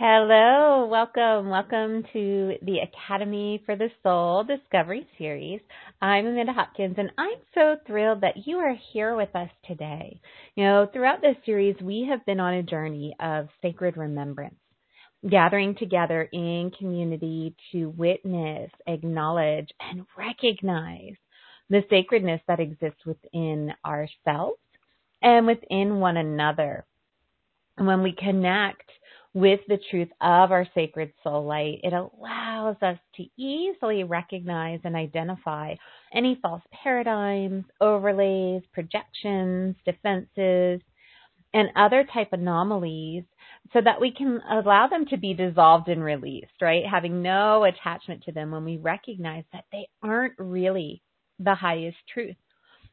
Hello, welcome, welcome to the Academy for the Soul Discovery Series. I'm Amanda Hopkins, and I'm so thrilled that you are here with us today. You know, throughout this series, we have been on a journey of sacred remembrance, gathering together in community to witness, acknowledge, and recognize the sacredness that exists within ourselves and within one another. And when we connect with the truth of our sacred soul light, it allows us to easily recognize and identify any false paradigms, overlays, projections, defenses, and other type anomalies so that we can allow them to be dissolved and released, right? Having no attachment to them when we recognize that they aren't really the highest truth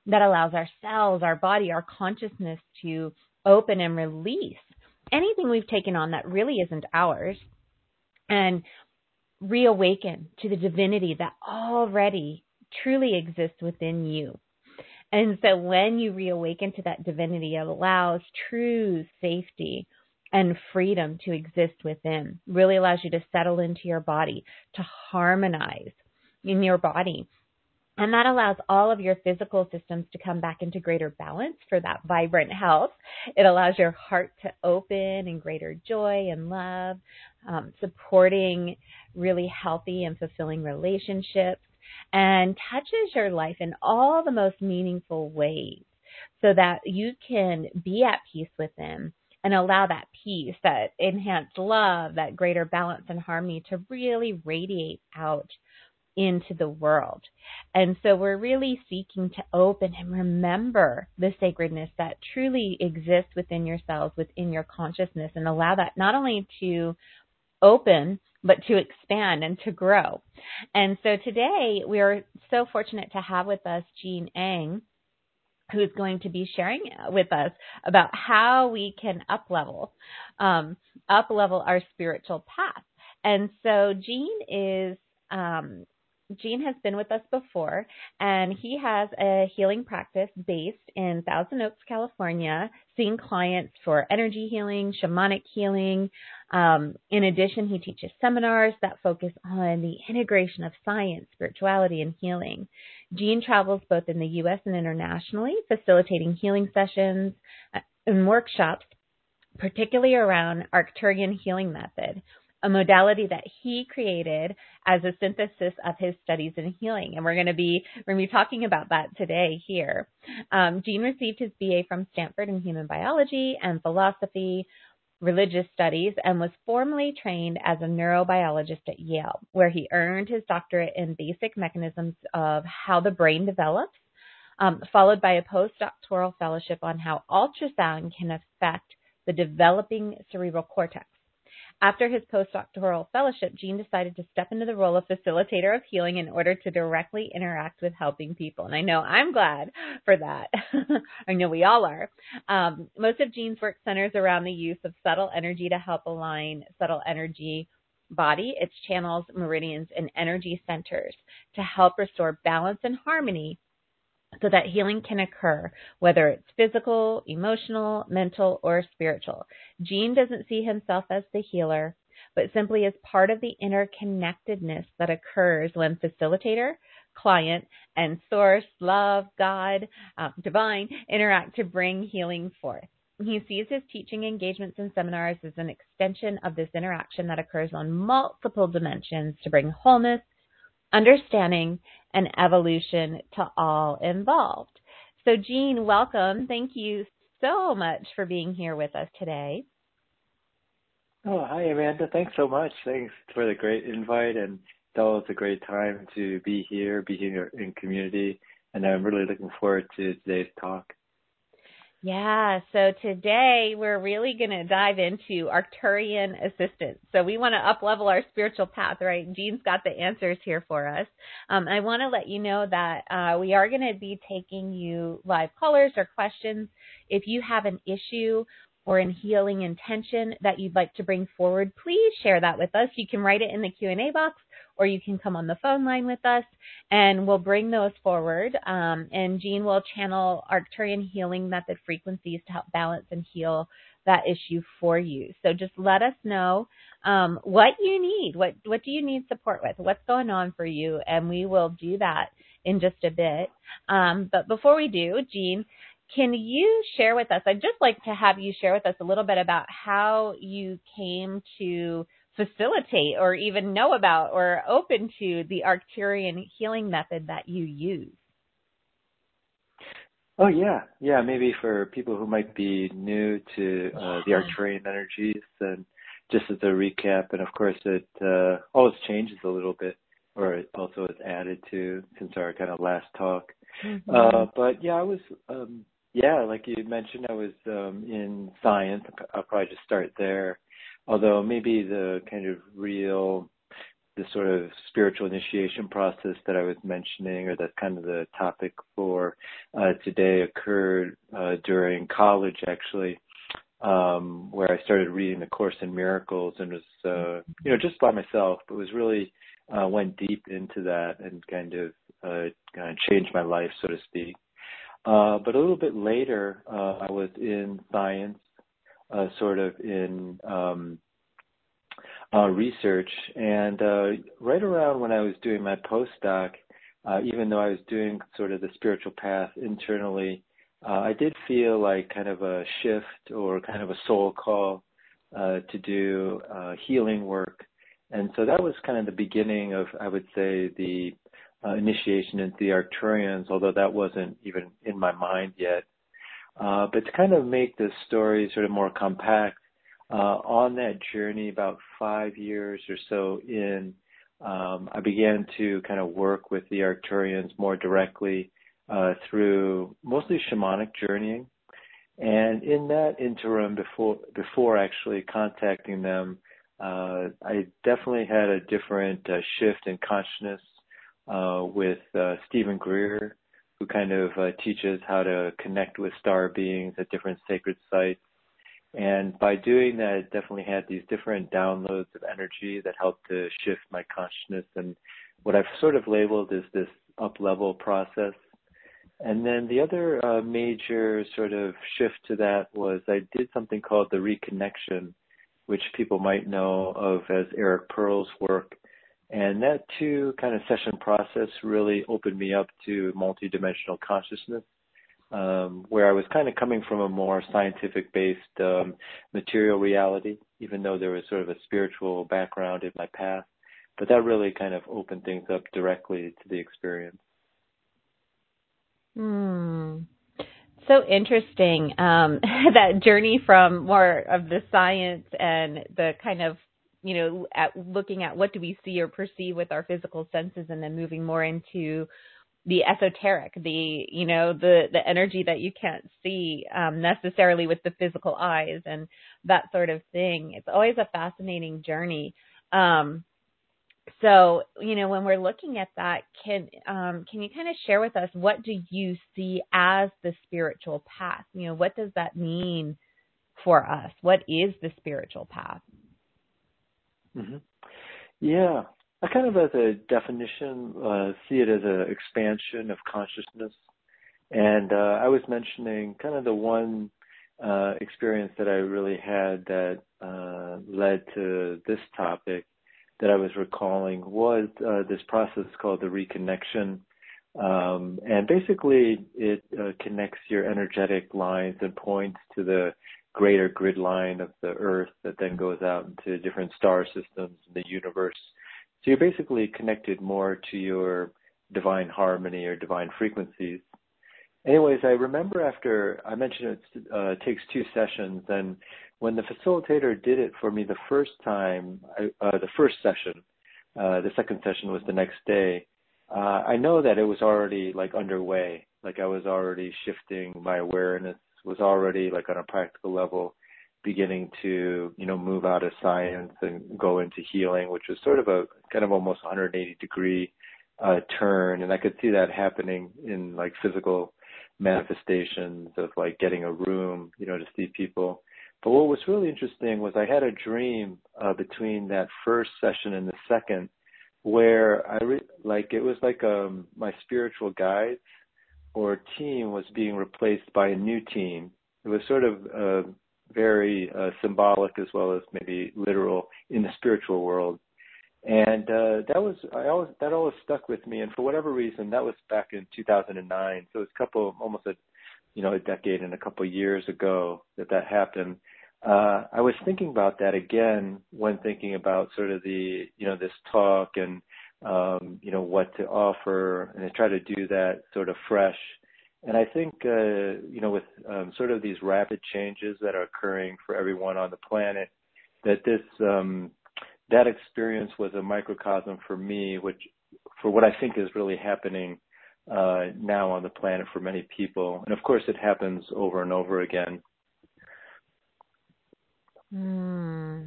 that allows ourselves, our body, our consciousness to open and release anything we've taken on that really isn't ours and reawaken to the divinity that already truly exists within you. And so when you reawaken to that divinity, it allows true safety and freedom to exist within. Really allows you to settle into your body, to harmonize in your body, and that allows all of your physical systems to come back into greater balance for that vibrant health. It allows your heart to open in greater joy and love, um, supporting really healthy and fulfilling relationships, and touches your life in all the most meaningful ways so that you can be at peace with them and allow that peace, that enhanced love, that greater balance and harmony to really radiate out into the world. And so we're really seeking to open and remember the sacredness that truly exists within yourselves, within your consciousness, and allow that not only to open, but to expand and to grow. And so today we are so fortunate to have with us Gene Ang, who's going to be sharing with us about how we can up level, um, up level our spiritual path. And so Gene is um, Gene has been with us before, and he has a healing practice based in Thousand Oaks, California, seeing clients for energy healing, shamanic healing. Um, in addition, he teaches seminars that focus on the integration of science, spirituality, and healing. Gene travels both in the U.S. and internationally, facilitating healing sessions uh, and workshops, particularly around Arcturian healing method a modality that he created as a synthesis of his studies in healing. And we're going to be we're going to be talking about that today here. Um, Gene received his BA from Stanford in human biology and philosophy, religious studies, and was formally trained as a neurobiologist at Yale, where he earned his doctorate in basic mechanisms of how the brain develops. Um, followed by a postdoctoral fellowship on how ultrasound can affect the developing cerebral cortex. After his postdoctoral fellowship, Gene decided to step into the role of facilitator of healing in order to directly interact with helping people. And I know I'm glad for that. I know we all are. Um, most of Gene's work centers around the use of subtle energy to help align subtle energy body, its channels, meridians, and energy centers to help restore balance and harmony so that healing can occur, whether it's physical, emotional, mental, or spiritual. Gene doesn't see himself as the healer, but simply as part of the interconnectedness that occurs when facilitator, client, and source, love, God, um, divine, interact to bring healing forth. He sees his teaching engagements and seminars as an extension of this interaction that occurs on multiple dimensions to bring wholeness, understanding, and evolution to all involved. So, Gene, welcome. Thank you so much for being here with us today. Oh, hi, Amanda. Thanks so much. Thanks for the great invite. And it's always a great time to be here, be here in community. And I'm really looking forward to today's talk. Yeah, so today we're really going to dive into Arcturian assistance. So we want to up level our spiritual path, right? Gene's got the answers here for us. Um, I want to let you know that uh, we are going to be taking you live callers or questions. If you have an issue or in healing intention that you'd like to bring forward, please share that with us. You can write it in the Q&A box or you can come on the phone line with us and we'll bring those forward. Um, and Gene will channel Arcturian healing method frequencies to help balance and heal that issue for you. So just let us know um, what you need. What what do you need support with? What's going on for you? And we will do that in just a bit. Um, but before we do, Gene, can you share with us? I'd just like to have you share with us a little bit about how you came to facilitate or even know about or open to the Arcturian healing method that you use. Oh yeah, yeah. Maybe for people who might be new to uh, the Arcturian energies, and just as a recap, and of course it uh, always changes a little bit, or it also is added to since our kind of last talk. Mm-hmm. Uh, but yeah, I was, um, yeah, like you mentioned, I was um, in science. I'll probably just start there. Although maybe the kind of real the sort of spiritual initiation process that I was mentioning, or that's kind of the topic for uh, today, occurred uh, during college, actually, um, where I started reading the Course in Miracles and was, uh, you know, just by myself, but was really uh, went deep into that and kind of uh, kind of changed my life, so to speak. Uh, but a little bit later, uh, I was in science, uh, sort of in um, uh, research. And uh, right around when I was doing my postdoc, uh, even though I was doing sort of the spiritual path internally, uh, I did feel like kind of a shift or kind of a soul call uh, to do uh, healing work. And so that was kind of the beginning of, I would say, the uh, initiation into the Arcturians, although that wasn't even in my mind yet. Uh, but to kind of make this story sort of more compact, uh, on that journey, about five years or so in, um, I began to kind of work with the Arcturians more directly uh, through mostly shamanic journeying. And in that interim, before before actually contacting them, uh, I definitely had a different uh, shift in consciousness uh, with uh, Steven Greer, who kind of uh, teaches how to connect with star beings at different sacred sites and by doing that, it definitely had these different downloads of energy that helped to shift my consciousness and what I've sort of labeled as this up level process. And then the other uh, major sort of shift to that was I did something called the reconnection, which people might know of as Eric Pearl's work. And that two kind of session process really opened me up to multidimensional consciousness um, where I was kind of coming from a more scientific based um, material reality, even though there was sort of a spiritual background in my past. But that really kind of opened things up directly to the experience. Hmm. So interesting. Um, that journey from more of the science and the kind of you know, at looking at what do we see or perceive with our physical senses and then moving more into the esoteric, the you know the the energy that you can't see um, necessarily with the physical eyes and that sort of thing. It's always a fascinating journey. Um, so you know when we're looking at that, can um, can you kind of share with us what do you see as the spiritual path? You know what does that mean for us? What is the spiritual path? Mm-hmm. Yeah, I kind of, as a definition, uh, see it as an expansion of consciousness. And uh, I was mentioning kind of the one uh, experience that I really had that uh, led to this topic that I was recalling was uh, this process called the reconnection. Um, and basically, it uh, connects your energetic lines and points to the greater grid line of the Earth that then goes out into different star systems in the universe so you're basically connected more to your divine harmony or divine frequencies. Anyways, I remember after I mentioned it uh, takes two sessions, and when the facilitator did it for me the first time, I, uh, the first session, uh, the second session was the next day. Uh, I know that it was already like underway, like I was already shifting my awareness, was already like on a practical level beginning to, you know, move out of science and go into healing, which was sort of a kind of almost 180 degree uh, turn. And I could see that happening in like physical manifestations of like getting a room, you know, to see people. But what was really interesting was I had a dream uh, between that first session and the second where I re- like it was like um my spiritual guides or team was being replaced by a new team. It was sort of uh, very uh, symbolic as well as maybe literal in the spiritual world. And uh, that was I always that always stuck with me. And for whatever reason, that was back in 2009. So it's a couple, almost a you know a decade and a couple years ago that that happened. Uh, I was thinking about that again when thinking about sort of the you know this talk and um, you know what to offer, and I try to do that sort of fresh and I think, uh, you know, with um, sort of these rapid changes that are occurring for everyone on the planet, that this um, that experience was a microcosm for me, which for what I think is really happening uh, now on the planet for many people. And of course, it happens over and over again. Hmm.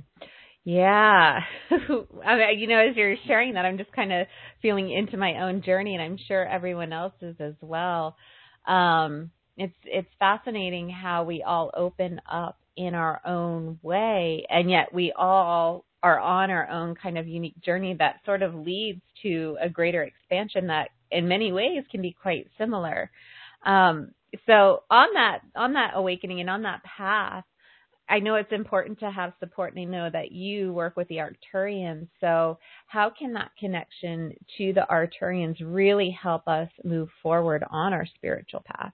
Yeah. I mean, you know, as you're sharing that, I'm just kind of feeling into my own journey, and I'm sure everyone else is as well um, it's it's fascinating how we all open up in our own way, and yet we all are on our own kind of unique journey that sort of leads to a greater expansion that, in many ways, can be quite similar. Um, so on that on that awakening and on that path, I know it's important to have support, and I know that you work with the Arcturians. So, how can that connection to the Arcturians really help us move forward on our spiritual path?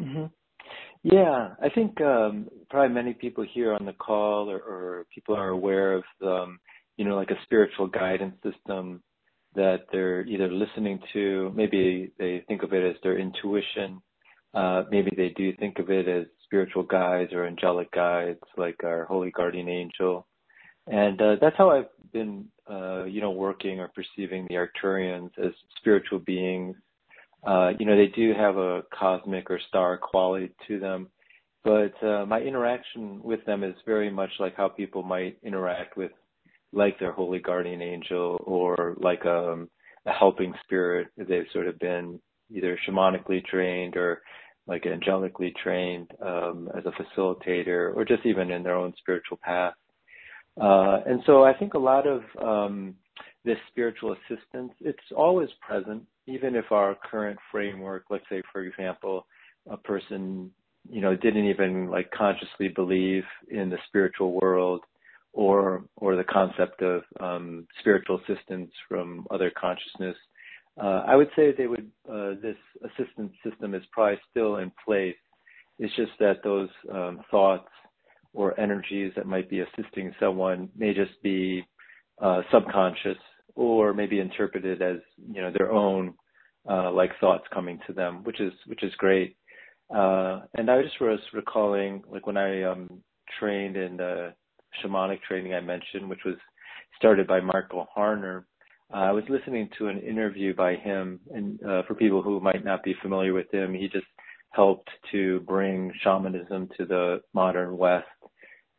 Mm-hmm. Yeah, I think um, probably many people here on the call or, or people are aware of, um, you know, like a spiritual guidance system that they're either listening to. Maybe they think of it as their intuition. Uh, maybe they do think of it as spiritual guides or angelic guides like our holy guardian angel. And uh, that's how I've been, uh, you know, working or perceiving the Arcturians as spiritual beings. Uh, you know, they do have a cosmic or star quality to them, but uh, my interaction with them is very much like how people might interact with, like their holy guardian angel or like um, a helping spirit. They've sort of been either shamanically trained or like angelically trained um, as a facilitator or just even in their own spiritual path. Uh, and so I think a lot of um, this spiritual assistance, it's always present, even if our current framework, let's say, for example, a person, you know, didn't even like consciously believe in the spiritual world or or the concept of um, spiritual assistance from other consciousness I would say they would. Uh, this assistance system is probably still in place. It's just that those um, thoughts or energies that might be assisting someone may just be uh, subconscious or maybe interpreted as you know their own uh, like thoughts coming to them, which is great. Uh, and I just was recalling like when I um, trained in the shamanic training I mentioned, which was started by Michael Harner uh, I was listening to an interview by him, and uh, for people who might not be familiar with him, he just helped to bring shamanism to the modern West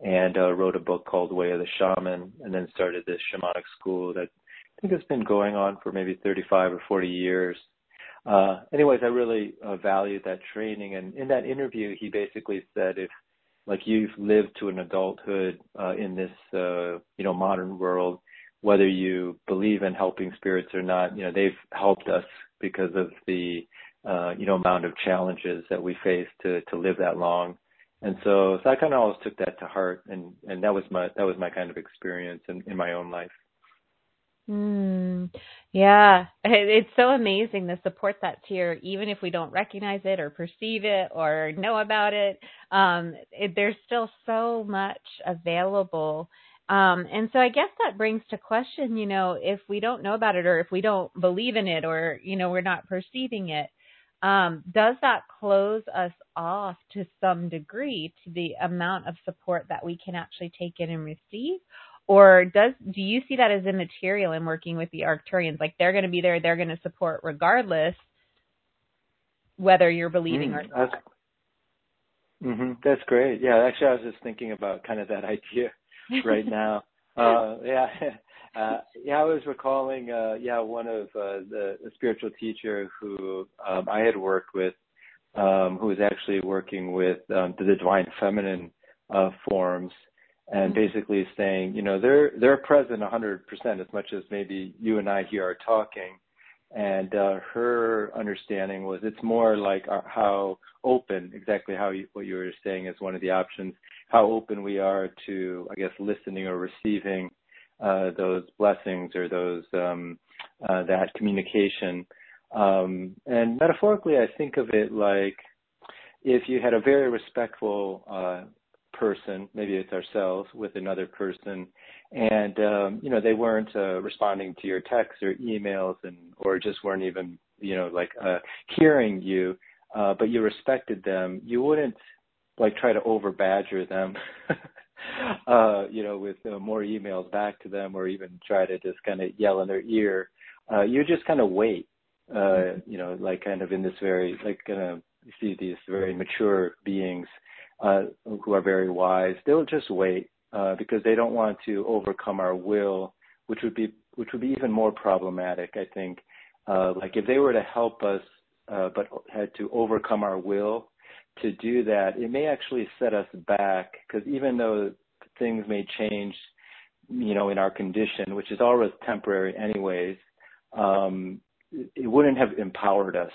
and uh, wrote a book called Way of the Shaman, and then started this shamanic school that I think has been going on for maybe 35 or 40 years. Uh, anyways, I really uh, valued that training, and in that interview, he basically said if like you've lived to an adulthood uh, in this uh, you know modern world whether you believe in helping spirits or not, you know, they've helped us because of the, uh, you know, amount of challenges that we face to, to live that long. And so, so I kind of always took that to heart and, and that was my, that was my kind of experience in, in my own life. Mm, yeah, it's so amazing the support that's here, even if we don't recognize it or perceive it or know about it. Um, it there's still so much available um, and so I guess that brings to question, you know, if we don't know about it or if we don't believe in it or, you know, we're not perceiving it, um, does that close us off to some degree to the amount of support that we can actually take in and receive? Or does do you see that as immaterial in working with the Arcturians? Like they're going to be there, they're going to support regardless whether you're believing mm, or not. That's, mm-hmm, that's great. Yeah, actually, I was just thinking about kind of that idea right now. Uh, yeah, uh, yeah. I was recalling, uh, yeah, one of uh, the, the spiritual teacher who um, I had worked with, um, who was actually working with um, the divine feminine uh, forms, and mm-hmm. basically saying, you know, they're they're present 100% as much as maybe you and I here are talking, and uh, her understanding was it's more like our, how open, exactly how you, what you were saying is one of the options, how open we are to, I guess, listening or receiving uh, those blessings or those um, uh, that communication. Um, and metaphorically, I think of it like if you had a very respectful uh, person, maybe it's ourselves, with another person, and um, you know they weren't uh, responding to your texts or emails, and or just weren't even you know like uh, hearing you, uh, but you respected them, you wouldn't like try to over badger them. uh, you know, with uh, more emails back to them, or even try to just kind of yell in their ear. Uh, you just kind of wait, uh, you know, like kind of in this very, like kind of see these very mature beings uh, who are very wise. They'll just wait uh, because they don't want to overcome our will, which would be which would be even more problematic. I think, uh, like if they were to help us, uh, but had to overcome our will to do that, it may actually set us back because even though things may change, you know, in our condition, which is always temporary anyways, um, it wouldn't have empowered us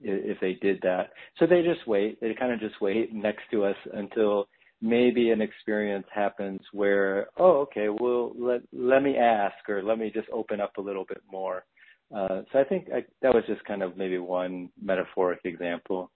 if they did that. So they just wait. They kind of just wait next to us until maybe an experience happens where, oh, okay, well, let let me ask or let me just open up a little bit more. Uh, so I think I, that was just kind of maybe one metaphoric example.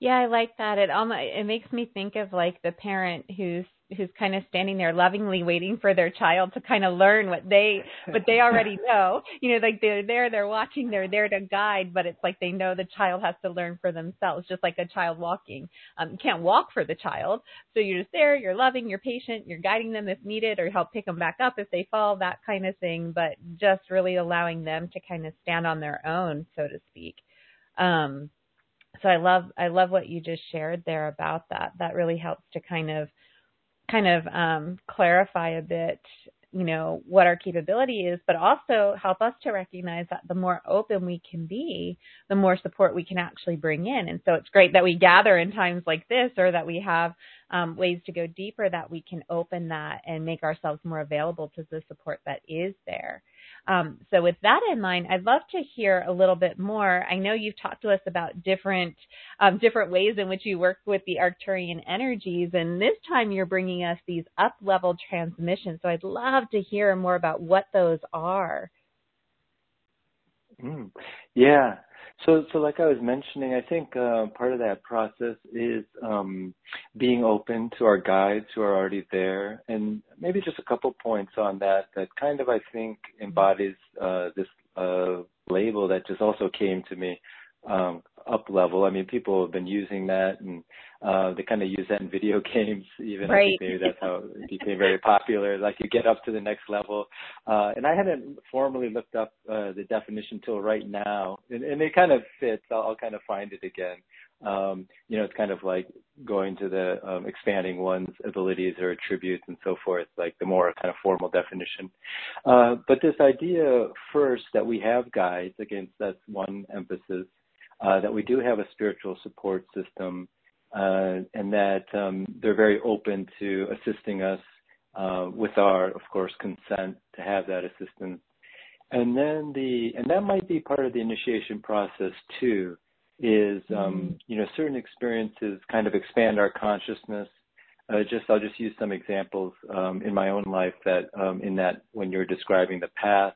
Yeah, I like that. It almost it makes me think of like the parent who's who's kind of standing there lovingly waiting for their child to kind of learn what they what they already know. You know, like they're there, they're watching, they're there to guide, but it's like they know the child has to learn for themselves, just like a child walking. Um, you can't walk for the child, so you're just there, you're loving, you're patient, you're guiding them if needed, or help pick them back up if they fall, that kind of thing. But just really allowing them to kind of stand on their own, so to speak. Um, so I love I love what you just shared there about that. That really helps to kind of kind of um, clarify a bit, you know, what our capability is, but also help us to recognize that the more open we can be, the more support we can actually bring in. And so it's great that we gather in times like this or that we have um, ways to go deeper that we can open that and make ourselves more available to the support that is there. Um, so with that in mind, I'd love to hear a little bit more. I know you've talked to us about different um, different ways in which you work with the Arcturian energies, and this time you're bringing us these up level transmissions. So I'd love to hear more about what those are. Mm. Yeah, so, so like I was mentioning, I think uh, part of that process is um, being open to our guides who are already there, and maybe just a couple points on that. That kind of I think embodies uh, this uh, label that just also came to me um, up level. I mean, people have been using that, and uh, they kind of use that in video games. Even right. I think maybe that's how it became very popular. Like you get up to the next level, uh, and I hadn't formally looked up uh, the definition till right now, and, and it kind of fits. I'll, I'll kind of find it again. Um, you know, it's kind of like going to the um, expanding one's abilities or attributes and so forth, like the more kind of formal definition. Uh, but this idea first that we have guides, again, that's one emphasis uh, that we do have a spiritual support system, and that um, they're very open to assisting us uh, with our, of course, consent to have that assistance. And then the, and that might be part of the initiation process too, is, um, mm-hmm. you know, certain experiences kind of expand our consciousness. Uh, just, I'll just use some examples um, in my own life that, um, in that when you're describing the path,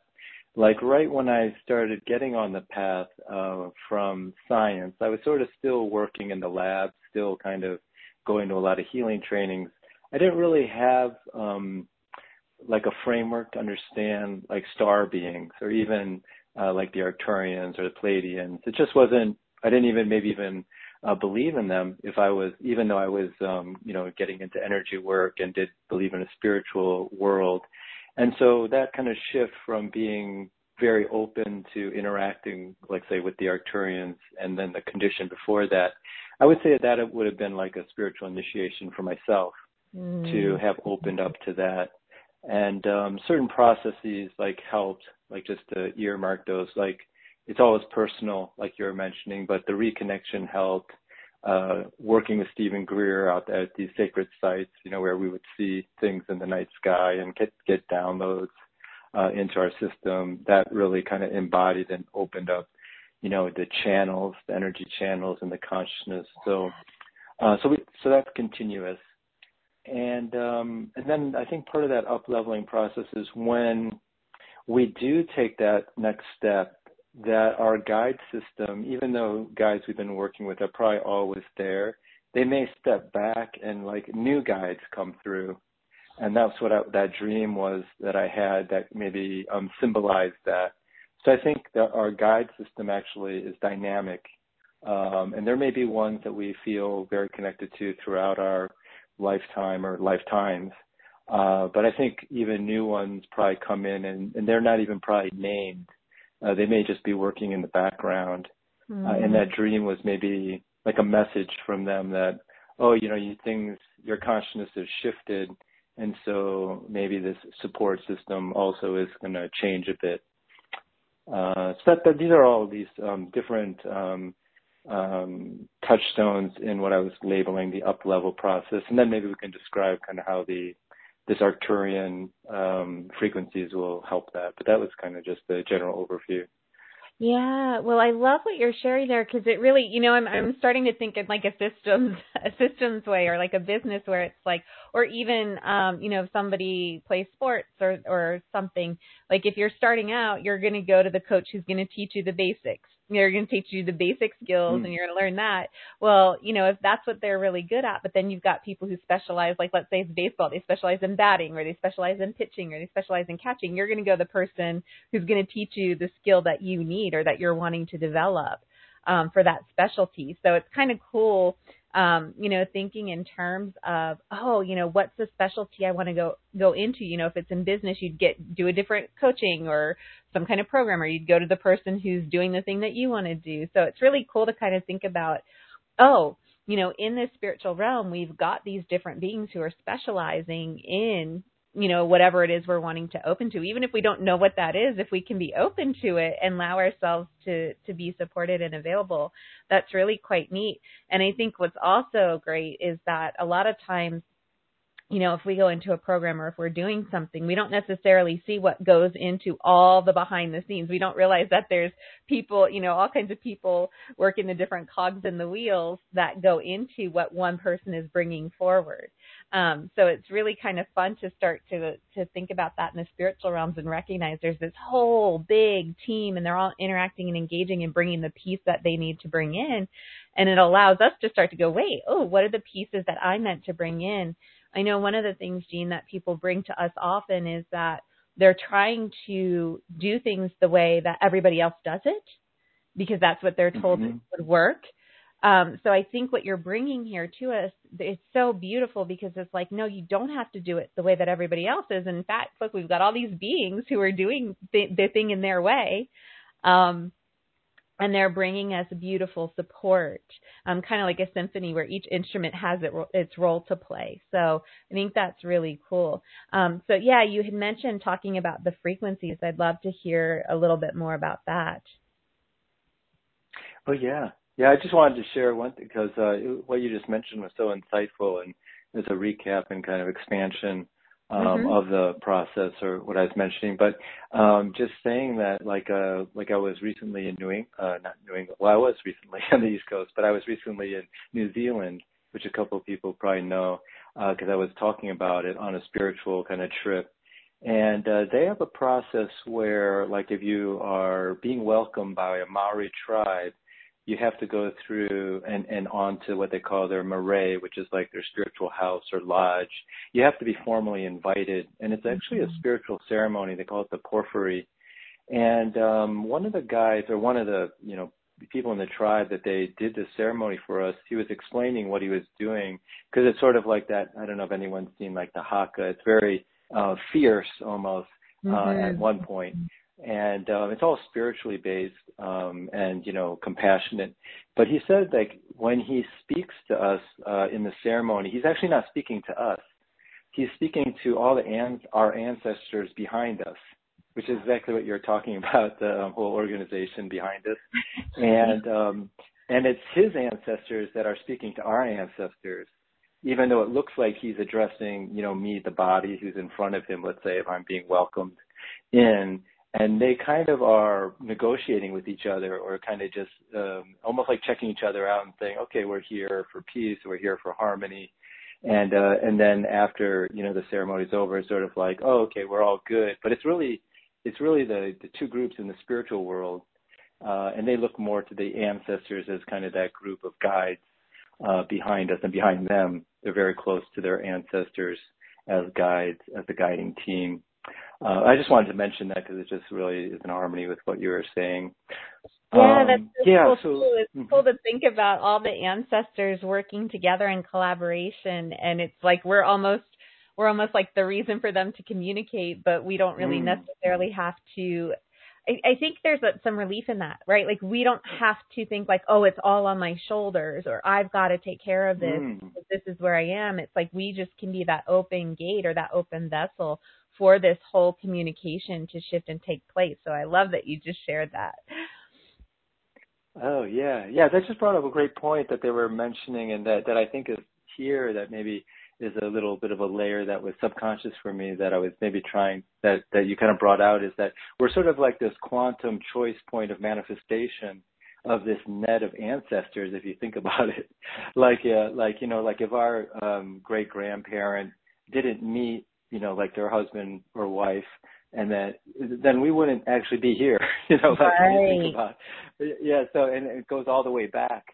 like right when I started getting on the path uh, from science, I was sort of still working in the lab, still kind of going to a lot of healing trainings. I didn't really have um, like a framework to understand like star beings or even uh, like the Arcturians or the Pleiadians. It just wasn't. I didn't even maybe even uh, believe in them if I was, even though I was, um, you know, getting into energy work and did believe in a spiritual world. And so that kind of shift from being very open to interacting, like say, with the Arcturians, and then the condition before that, I would say that it would have been like a spiritual initiation for myself mm. to have opened up to that. And um, certain processes like helped, like just to earmark those, like it's always personal, like you were mentioning, but the reconnection helped. Uh, working with Steven Greer out at these sacred sites, you know, where we would see things in the night sky and get get downloads. uh, into our system that really kind of embodied and opened up, you know, the channels, the energy channels, and the consciousness. So, uh, so we so that's continuous. And um, and then I think part of that up leveling process is when we do take that next step that our guide system, even though guides we've been working with are probably always there, they may step back and like new guides come through. And that's what I, that dream was that I had that maybe um, symbolized that. So I think that our guide system actually is dynamic. Um, and there may be ones that we feel very connected to throughout our lifetime or lifetimes. Uh, but I think even new ones probably come in and, and they're not even probably named. Uh, they may just be working in the background. Mm-hmm. Uh, and mm-hmm. that dream was maybe like a message from them that, oh, you know, you, things, your consciousness has shifted. And so maybe this support system also is going to change a bit. Uh, so that, that, these are all these um, different um, um, touchstones in what I was labeling the up level process, and then maybe we can describe kind of how the this Arcturian um, frequencies will help that. But that was kind of just the general overview. Yeah, well, I love what you're sharing there because it really, you know, I'm I'm starting to think in like a systems a systems way or like a business where it's like, or even, um, you know, if somebody plays sports or or something, like if you're starting out, you're going to go to the coach who's going to teach you the basics they're going to teach you the basic skills mm. and you're going to learn that. Well, you know, if that's what they're really good at, but then you've got people who specialize, like let's say it's baseball, they specialize in batting or they specialize in pitching or they specialize in catching. You're going to go the person who's going to teach you the skill that you need or that you're wanting to develop um, for that specialty. So it's kind of cool um, you know, thinking in terms of, oh, you know, what's the specialty I want to go go into? You know, if it's in business, you'd get do a different coaching or some kind of program, or you'd go to the person who's doing the thing that you want to do. So it's really cool to kind of think about, oh, you know, in this spiritual realm, we've got these different beings who are specializing in you know whatever it is we're wanting to open to even if we don't know what that is if we can be open to it and allow ourselves to to be supported and available that's really quite neat and i think what's also great is that a lot of times you know, if we go into a program or if we're doing something, we don't necessarily see what goes into all the behind the scenes. We don't realize that there's people, you know, all kinds of people working the different cogs in the wheels that go into what one person is bringing forward. Um, so it's really kind of fun to start to to think about that in the spiritual realms and recognize there's this whole big team and they're all interacting and engaging and bringing the piece that they need to bring in, and it allows us to start to go, wait, oh, what are the pieces that I meant to bring in? I know one of the things, Gene, that people bring to us often is that they're trying to do things the way that everybody else does it because that's what they're told mm-hmm. would work. Um, so I think what you're bringing here to us is so beautiful because it's like, no, you don't have to do it the way that everybody else is. In fact, look, we've got all these beings who are doing the, the thing in their way. Um, and they're bringing us beautiful support, um, kind of like a symphony where each instrument has it, its role to play. So I think that's really cool. Um, so yeah, you had mentioned talking about the frequencies. I'd love to hear a little bit more about that. Oh yeah, yeah. I just wanted to share one because uh, what you just mentioned was so insightful and as a recap and kind of expansion um, mm-hmm. of the process or what I was mentioning. But um, just saying that, like, uh, like I was recently in New England, uh, not New England. Well, I was recently on the East Coast, but I was recently in New Zealand, which a couple of people probably know uh, because uh, I was talking about it on a spiritual kind of trip. And uh, they have a process where, like, if you are being welcomed by a Maori tribe, you have to go through and, and on to what they call their marae, which is like their spiritual house or lodge. You have to be formally invited, and it's actually a mm-hmm. spiritual ceremony. They call it the powhiri. And um, one of the guys, or one of the you know people in the tribe that they did this ceremony for us, he was explaining what he was doing because it's sort of like that. I don't know if anyone's seen like the haka. It's very uh, fierce almost uh, mm-hmm. at one point and um, it's all spiritually based um, and you know compassionate. But he said like when he speaks to us uh, in the ceremony, he's actually not speaking to us. He's speaking to all the an- our ancestors behind us, which is exactly what you're talking about the whole organization behind us, and um, and it's his ancestors that are speaking to our ancestors. Even though it looks like he's addressing, you know, me, the body who's in front of him, let's say if I'm being welcomed in and they kind of are negotiating with each other or kind of just um, almost like checking each other out and saying, okay, we're here for peace, we're here for harmony. And uh, and then after you know the ceremony's over, it's sort of like, oh, okay, we're all good. But it's really it's really the the two groups in the spiritual world, uh, and they look more to the ancestors as kind of that group of guides uh, behind us and behind them. They're very close to their ancestors as guides, as the guiding team. Uh, I just wanted to mention that because it just really is in harmony with what you were saying. Yeah, um, that's so yeah, cool so. It's mm-hmm. cool to think about all the ancestors working together in collaboration, and it's like we're almost we're almost like the reason for them to communicate, but we don't really mm. necessarily have to. I, I think there's a, some relief in that, right? Like we don't have to think like, oh, it's all on my shoulders, or I've got to take care of this. Mm. This is where I am. It's like we just can be that open gate or that open vessel for this whole communication to shift and take place. So I love that you just shared that. Oh yeah, yeah. That just brought up a great point that they were mentioning, and that that I think is here that maybe is a little bit of a layer that was subconscious for me that I was maybe trying that that you kind of brought out is that we're sort of like this quantum choice point of manifestation of this net of ancestors if you think about it like uh, like you know like if our um great grandparent didn't meet you know, like their husband or wife, and that then we wouldn't actually be here, you know, like right. you think about. Yeah, so and it goes all the way back.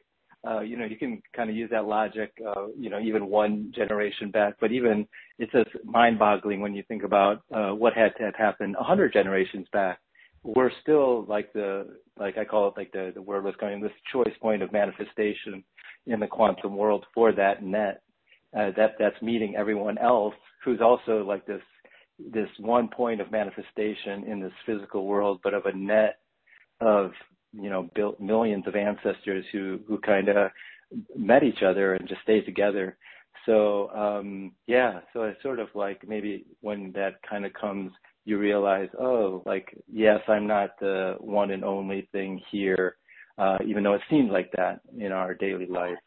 Uh, you know, you can kind of use that logic, uh, you know, even one generation back, but even it's just mind-boggling when you think about uh, what had to have happened a hundred generations back. We're still like the, like I call it, like the the word was going, this choice point of manifestation in the quantum world for that net uh, that that's meeting everyone else who's also like this this one point of manifestation in this physical world, but of a net of you know built millions of ancestors who who kind of met each other and just stayed together. So um yeah, so it's sort of like maybe when that kind of comes, you realize, oh, like yes, I'm not the one and only thing here, uh, even though it seems like that in our daily life.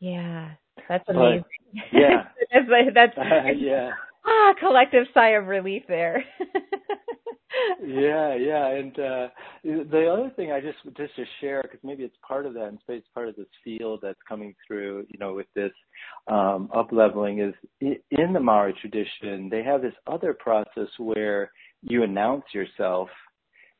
Yeah, that's amazing. But, yeah, that's, that's uh, yeah. Ah, collective sigh of relief there. yeah, yeah, and uh the other thing I just just to share because maybe it's part of that and it's part of this field that's coming through, you know, with this um up leveling is in the Maori tradition they have this other process where you announce yourself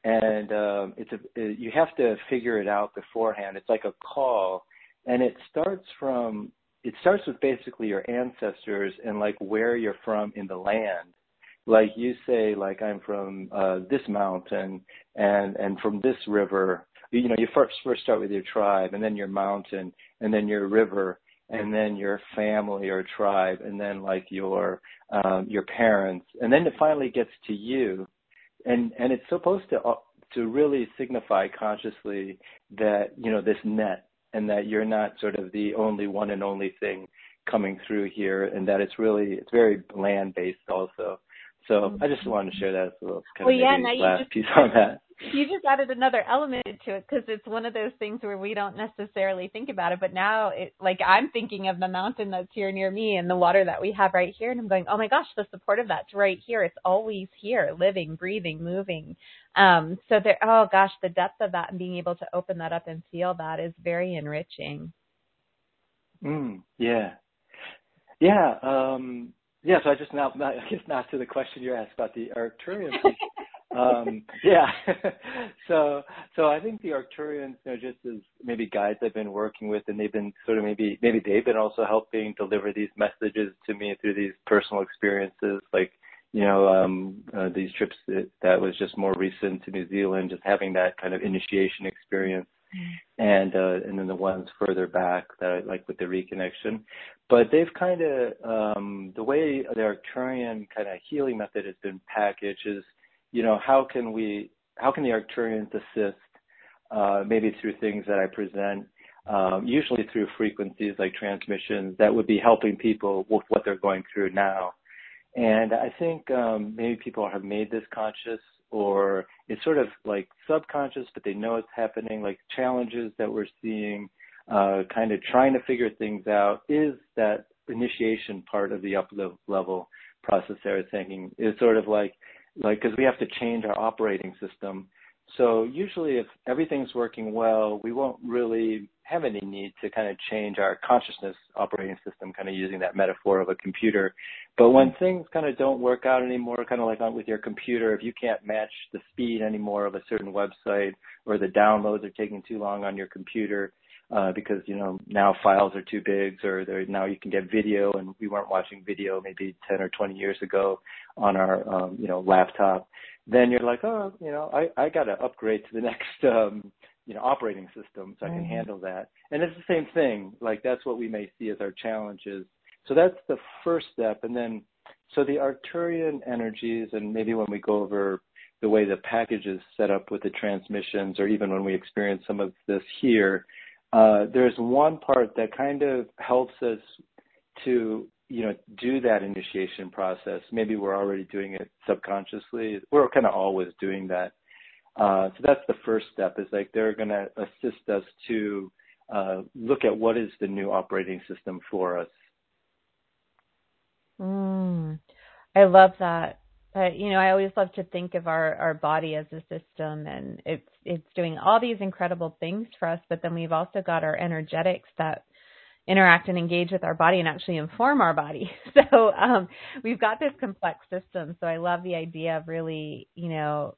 and um it's a you have to figure it out beforehand. It's like a call and it starts from it starts with basically your ancestors and like where you're from in the land. Like you say like i'm from uh this mountain and and from this river. You know you first first start with your tribe and then your mountain and then your river and then your family or tribe and then like your um your parents. And then it finally gets to you. And and it's supposed to uh, to really signify consciously that you know this net and that you're not sort of the only one and only thing coming through here and that it's really it's very land based also so. I just wanted to share that as a little kind well, of yeah, last just, piece on that. You just added another element to it because it's one of those things where we don't necessarily think about it, but now it like I'm thinking of the mountain that's here near me and the water that we have right here, and I'm going, oh my gosh, the support of that's right here. It's always here, living, breathing, moving. Um, so there, oh gosh, the depth of that and being able to open that up and feel that is very enriching. Mm, yeah, yeah. Um, yeah, so I just now, I guess now to the question you asked about the Arcturians. Um, yeah, so so I think the Arcturians, you know, just as maybe guides I've been working with, and they've been sort of maybe maybe they've been also helping deliver these messages to me through these personal experiences, like you know um, uh, these trips that, that was just more recent to New Zealand, just having that kind of initiation experience. And uh, and then the ones further back that I like with the reconnection. But they've kind of um, the way the Arcturian kind of healing method has been packaged is, you know, how can we how can the Arcturians assist uh, maybe through things that I present, um, usually through frequencies like transmissions that would be helping people with what they're going through now. And I think um, maybe people have made this conscious or it's sort of like subconscious, but they know it's happening, like challenges that we're seeing, uh, kind of trying to figure things out is that initiation part of the up level process I thinking is sort of like like because we have to change our operating system. So usually, if everything's working well, we won't really have any need to kind of change our consciousness operating system, kind of using that metaphor of a computer. But when things kind of don't work out anymore, kind of like with your computer, if you can't match the speed anymore of a certain website or the downloads are taking too long on your computer, uh, because you know now files are too big, or now you can get video, and we weren't watching video maybe 10 or 20 years ago on our um, you know laptop. Then you're like, oh, you know, I I got to upgrade to the next um, you know operating system so I can mm-hmm. handle that. And it's the same thing. Like that's what we may see as our challenges. So that's the first step, and then so the Arcturian energies, and maybe when we go over the way the package is set up with the transmissions, or even when we experience some of this here, uh, there's one part that kind of helps us to you know do that initiation process. Maybe we're already doing it subconsciously. We're kind of always doing that. Uh, so that's the first step. Is like they're going to assist us to uh, look at what is the new operating system for us. Mm, I love that. But you know, I always love to think of our our body as a system, and it's it's doing all these incredible things for us. But then we've also got our energetics that interact and engage with our body and actually inform our body. So um, we've got this complex system. So I love the idea of really, you know,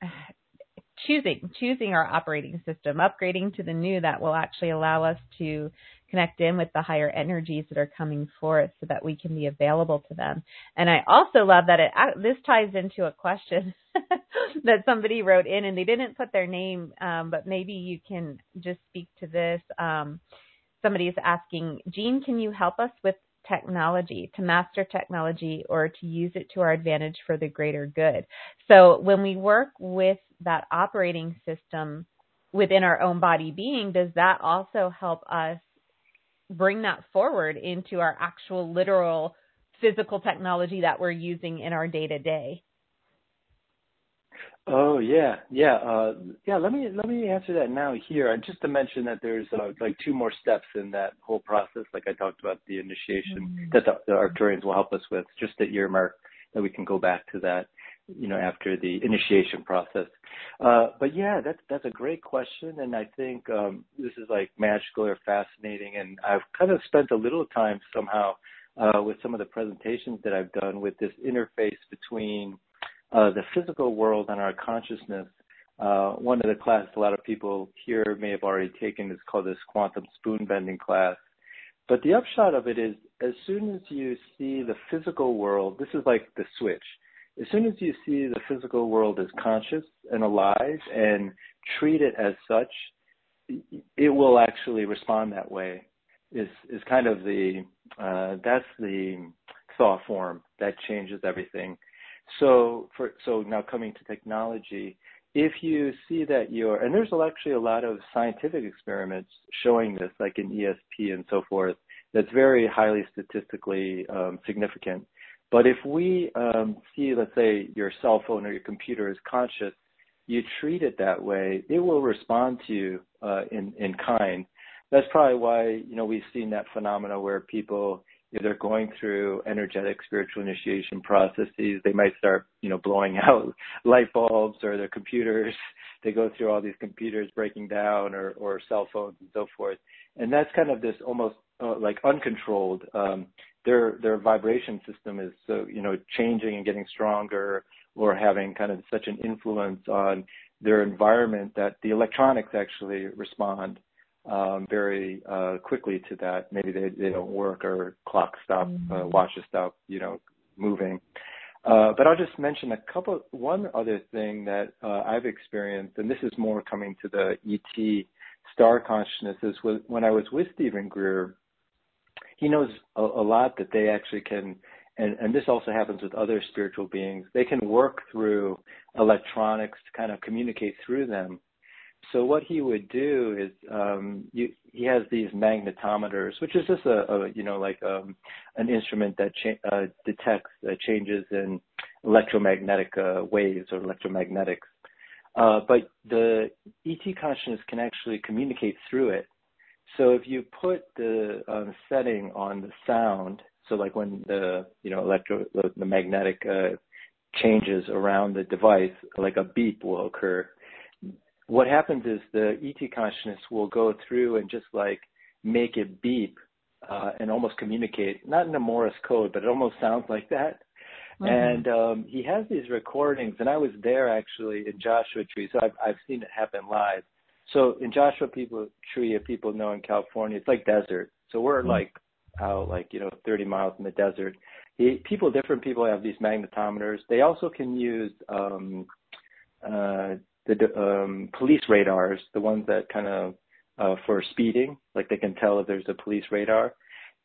choosing choosing our operating system, upgrading to the new that will actually allow us to connect in with the higher energies that are coming forth so that we can be available to them. And I also love that it this ties into a question that somebody wrote in and they didn't put their name, um, but maybe you can just speak to this. Um, somebody is asking, Gene, can you help us with technology, to master technology or to use it to our advantage for the greater good. So when we work with that operating system within our own body being, does that also help us bring that forward into our actual literal physical technology that we're using in our day to day? Oh yeah, yeah, uh, yeah. Let me let me answer that now here. And just to mention that there's uh, like two more steps in that whole process, like I talked about the initiation mm-hmm. that the, the Arcturians will help us with. Just at year mark, that we can go back to that, you know, after the initiation process. Uh, but yeah, that's that's a great question, and I think um, this is like magical or fascinating. And I've kind of spent a little time somehow uh, with some of the presentations that I've done with this interface between uh, the physical world and our consciousness. One of the classes a lot of people here may have already taken is called this quantum spoon bending class. But the upshot of it is, as soon as you see the physical world, this is like the switch as soon as you see the physical world as conscious and alive and treat it as such, it will actually respond that way. Is is kind of the uh, that's the thought form that changes everything. So for so now coming to technology, if you see that you're and there's actually a lot of scientific experiments showing this, like in ESP and so forth, that's very highly statistically um, significant if we um, see, let's say, your cell phone or your computer is conscious, you treat it that way, it will respond to you uh, in in kind. That's probably why you know we've seen that phenomena where people if they're going through energetic spiritual initiation processes, they might start, you know, blowing out light bulbs or their computers. They go through all these computers breaking down or, or cell phones and so forth. And that's kind of this almost uh, like uncontrolled um, their their vibration system is so you know changing and getting stronger or having kind of such an influence on their environment that the electronics actually respond um, very uh, quickly to that. Maybe they they don't work or clocks stop, uh, mm-hmm. uh, watches stop, you know, moving. Uh, but I'll just mention a couple. One other thing that uh, I've experienced, and this is more coming to the ET star consciousness, is when I was with Steven Greer he knows a, a lot that they actually can and, and this also happens with other spiritual beings. They can work through electronics to kind of communicate through them. So what he would do is um, you, he has these magnetometers, which is just a, a you know like um, an instrument that cha- uh, detects uh, changes in electromagnetic uh, waves or electromagnetics. Uh, but the ET consciousness can actually communicate through it. So if you put the um, setting on the sound, so like when the you know electro the, the magnetic uh, changes around the device, like a beep will occur. What happens is the ET consciousness will go through and just like make it beep uh, and almost communicate, not in a Morse code, but it almost sounds like that. Mm-hmm. And um, he has these recordings, and I was there actually in Joshua Tree, so I've, I've seen it happen live. So in Joshua people, Tree, people know in California, it's like desert. So we're mm-hmm. like out like you know 30 miles in the desert. He, people, different people have these magnetometers. They also can use um, uh, the um, police radars, the ones that kind of uh, for speeding, like they can tell if there's a police radar,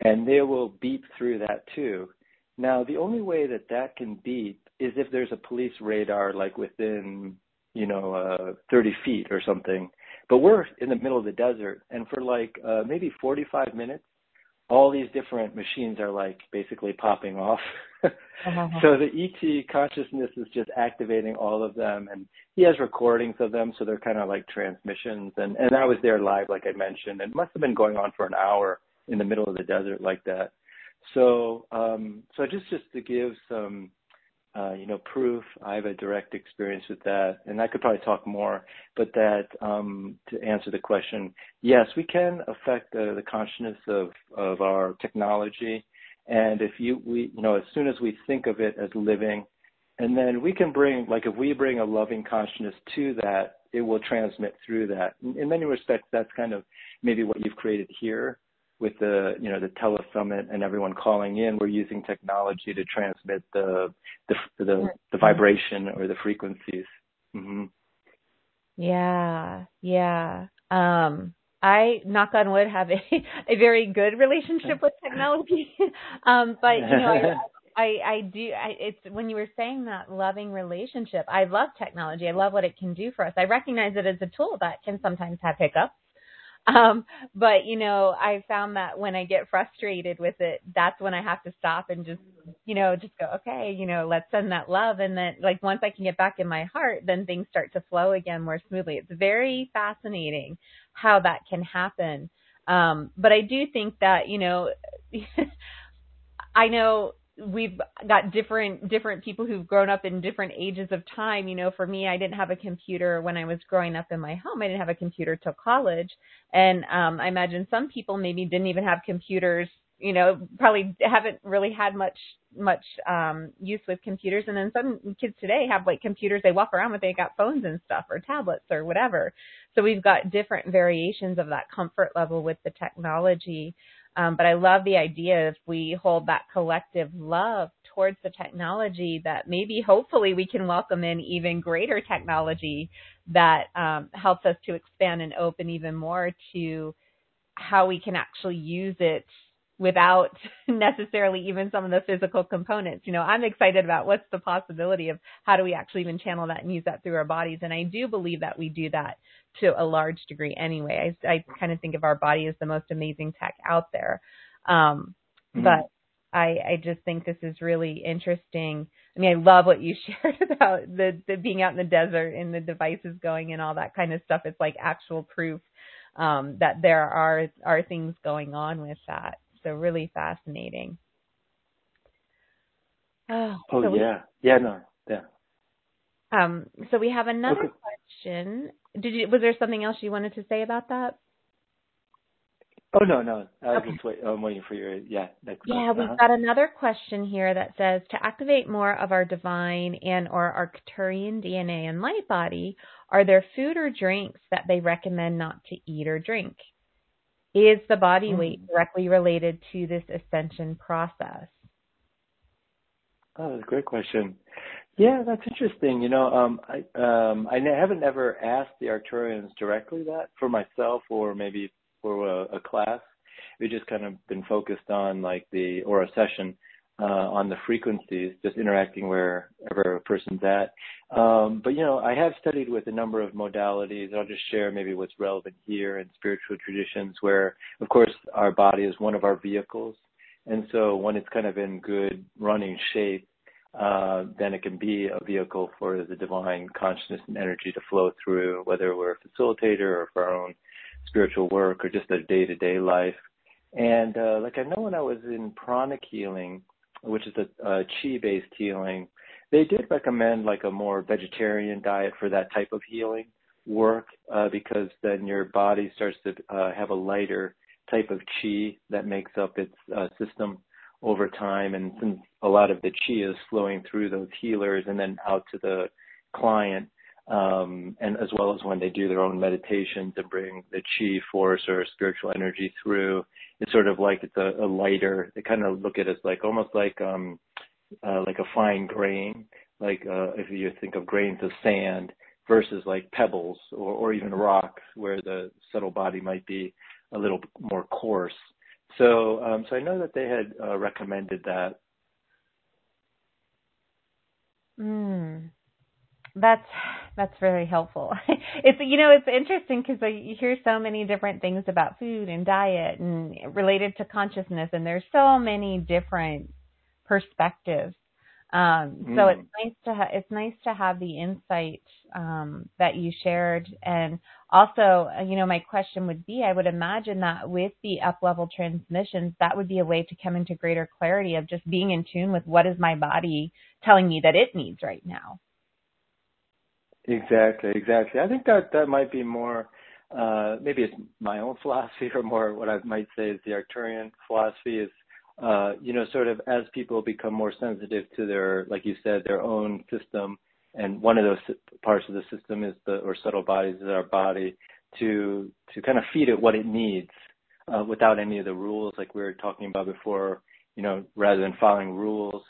and they will beep through that too. Now, the only way that that can beep is if there's a police radar like within, you know, uh, 30 feet or something. But we're in the middle of the desert, and for like uh, maybe 45 minutes, all these different machines are like basically popping off. uh-huh. So the ET consciousness is just activating all of them, and he has recordings of them, so they're kind of like transmissions. And and I was there live, like I mentioned, and it must have been going on for an hour in the middle of the desert like that. So um, so just just to give some uh, you know, proof. I have a direct experience with that, and I could probably talk more. But that um, to answer the question, yes, we can affect the, the consciousness of of our technology, and if you we you know as soon as we think of it as living, and then we can bring like if we bring a loving consciousness to that, it will transmit through that. In, in many respects, that's kind of maybe what you've created here with the you know the telesummit and everyone calling in, we're using technology to transmit the the the, the vibration or the frequencies. Mm-hmm. Yeah, yeah. Um, I knock on wood have a a very good relationship with technology, um, but you know. I, I, I do. I, it's when you were saying that loving relationship. I love technology. I love what it can do for us. I recognize it as a tool that can sometimes have hiccups um, but you know, I found that when I get frustrated with it, that's when I have to stop and just, you know, just go, okay, you know, let's send that love. And then like once I can get back in my heart, then things start to flow again more smoothly. It's very fascinating how that can happen. Um, but I do think that, you know, I know we've got different different people who've grown up in different ages of time. You know for me i didn't have a computer when i was growing up in my home. I didn't have a computer till college. And um i imagine some people maybe didn't even have computers you know probably haven't really had much much um use with computers. And then some kids today have like computers they walk around with. They got phones and stuff or tablets or whatever. So we've got different variations of that comfort level with the technology um, but I love the idea if we hold that collective love towards the technology that maybe hopefully we can welcome in even greater technology that um, helps us to expand and open even more to how we can actually use it without necessarily even some of the physical components. You know, I'm excited about what's the possibility of how do we actually even channel that and use that through our bodies. And I do believe that we do that to a large degree anyway. I, I kind of think of our body as the most amazing tech out there. Um, mm-hmm. But I, I just think this is really interesting. I mean, I love what you shared about the, the being out in the desert and the devices going and all that kind of stuff. It's like actual proof um, that there are are things going on with that. So really fascinating. Oh, oh so yeah, we, yeah, no, yeah. Um, so we have another okay. question. Did you? Was there something else you wanted to say about that? Oh no, no. I was okay. just wait, I'm waiting for your yeah. Next yeah, we've uh-huh. got another question here that says to activate more of our divine and or Arcturian DNA and light body, are there food or drinks that they recommend not to eat or drink? Is the body weight directly related to this ascension process? Oh, that's a great question. Yeah, that's interesting. You know, um, I um, I haven't ever asked the Arcturians directly that for myself or maybe for a, a class. We've just kind of been focused on like the or a session uh, on the frequencies, just interacting wherever a person's at. Um, but you know, I have studied with a number of modalities. I'll just share maybe what's relevant here in spiritual traditions, where of course our body is one of our vehicles, and so when it's kind of in good running shape, uh, then it can be a vehicle for the divine consciousness and energy to flow through, whether we're a facilitator or for our own spiritual work or just their day to day life. And uh, like I know when I was in pranic healing, which is a, a chi based healing, they did recommend like a more vegetarian diet for that type of healing work uh, because then your body starts to uh, have a lighter type of chi that makes up its uh, system over time. And since a lot of the chi is flowing through those healers and then out to the client, and as well as when they do their own meditations and bring the chi force or spiritual energy through, it's sort of like it's a, a lighter. They kind of look at it as like almost like um, uh, like a fine grain, like uh, if you think of grains of sand versus like pebbles or, or even rocks, where the subtle body might be a little more coarse. So, um, so I know that they had uh, recommended that. Mm. That's that's very helpful. It's you know it's interesting because you hear so many different things about food and diet and related to consciousness, and there's so many different perspectives um, mm. So it's nice to ha- it's nice to have the insight um, that you shared, and also, uh, you know, my question would be: I would imagine that with the up level transmissions, that would be a way to come into greater clarity of just being in tune with what is my body telling me that it needs right now. Exactly, exactly. I think that that might be more. Uh, maybe it's my own philosophy, or more what I might say is the Arcturian philosophy is uh, you know, sort of as people become more sensitive to their, like you said, their own system, and one of those parts of the system is the, or subtle bodies is our body, to to kind of feed it what it needs, uh, without any of the rules, like we were talking about before. You know, rather than following rules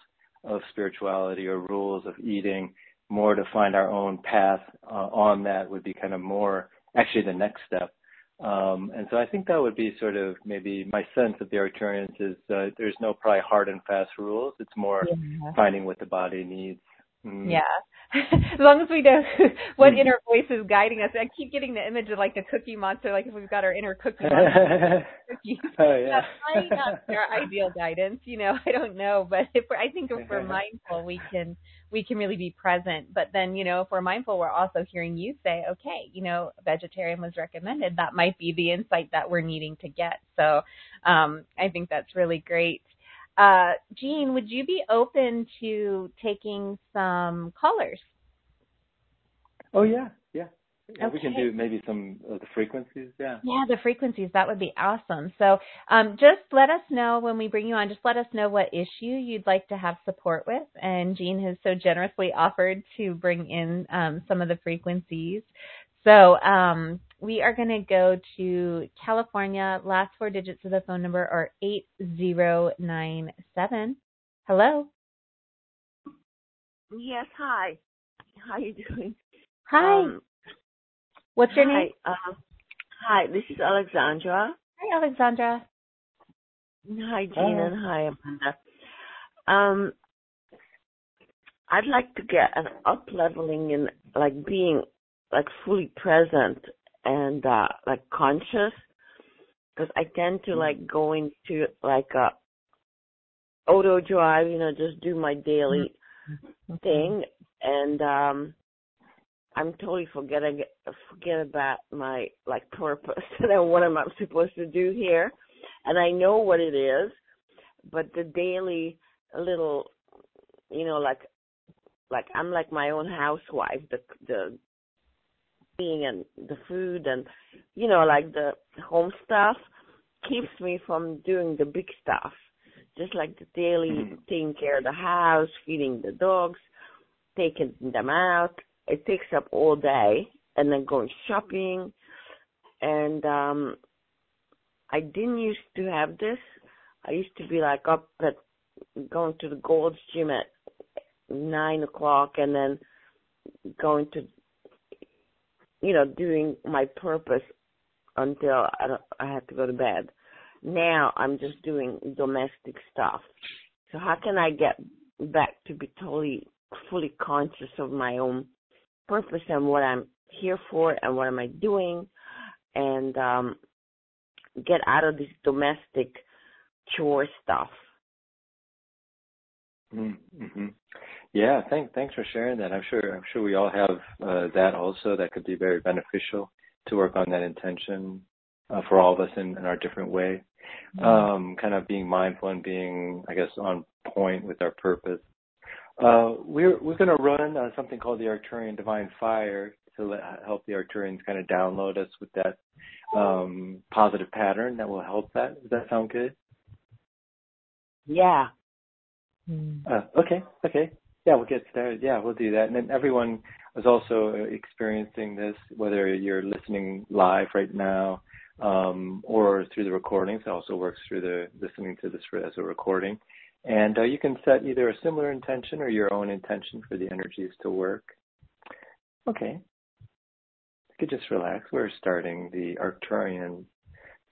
of spirituality or rules of eating, more to find our own path uh, on that would be kind of more actually the next step. Um, and so I think that would be sort of maybe my sense of the Arcturians is uh, there's no probably hard and fast rules. It's more yeah. finding what the body needs. Mm. Yeah. as long as we know what mm. inner voice is guiding us. I keep getting the image of like the cookie monster, like if we've got our inner cookie monster. oh, yeah. That's not our ideal guidance, you know. I don't know, but if we're, I think if we're mindful, we can we can really be present. But then, you know, if we're mindful, we're also hearing you say, okay, you know, vegetarian was recommended. That might be the insight that we're needing to get. So um, I think that's really great. Uh, Gene, would you be open to taking some callers? Oh yeah, yeah. Okay. we can do maybe some of the frequencies. Yeah. Yeah, the frequencies. That would be awesome. So, um, just let us know when we bring you on. Just let us know what issue you'd like to have support with. And Gene has so generously offered to bring in um, some of the frequencies. So, um, we are going to go to California. Last four digits of the phone number are 8097. Hello. Yes, hi. How are you doing? Hi. Um, What's your hi, name? Uh, hi, this is Alexandra. Hi, Alexandra. Hi, Gina. Hi, Amanda. Um, I'd like to get an up leveling in like being like fully present and uh like conscious because I tend to like go into like a auto drive, you know, just do my daily mm-hmm. thing and um I'm totally forgetting forget about my like purpose and what am I supposed to do here, and I know what it is, but the daily little, you know, like like I'm like my own housewife. The the and the food and you know like the home stuff keeps me from doing the big stuff just like the daily mm-hmm. taking care of the house feeding the dogs taking them out it takes up all day and then going shopping and um I didn't used to have this. I used to be like up at going to the Gold's Gym at nine o'clock and then going to you know doing my purpose until I, don't, I had to go to bed. Now I'm just doing domestic stuff. So how can I get back to be totally fully conscious of my own purpose and what I'm here for and what am I doing and um get out of this domestic chore stuff. Mm-hmm. Yeah, thank, thanks for sharing that. I'm sure I'm sure we all have uh, that also. That could be very beneficial to work on that intention. uh, for all of us in, in our different way. Mm-hmm. Um, kind of being mindful and being, I guess, on point with our purpose. Uh, we're we're going to run uh, something called the Arcturian Divine Fire to let, help the Arcturians kind of download us with that um, positive pattern that will help that. Does that sound good? Yeah. Hmm. Uh, okay. Okay. Yeah, we'll get started. Yeah, we'll do that. And then everyone is also experiencing this, whether you're listening live right now um, or through the recordings. It also works through the listening to this as a recording. And uh, you can set either a similar intention or your own intention for the energies to work. Okay. You could just relax. We're starting the Arcturian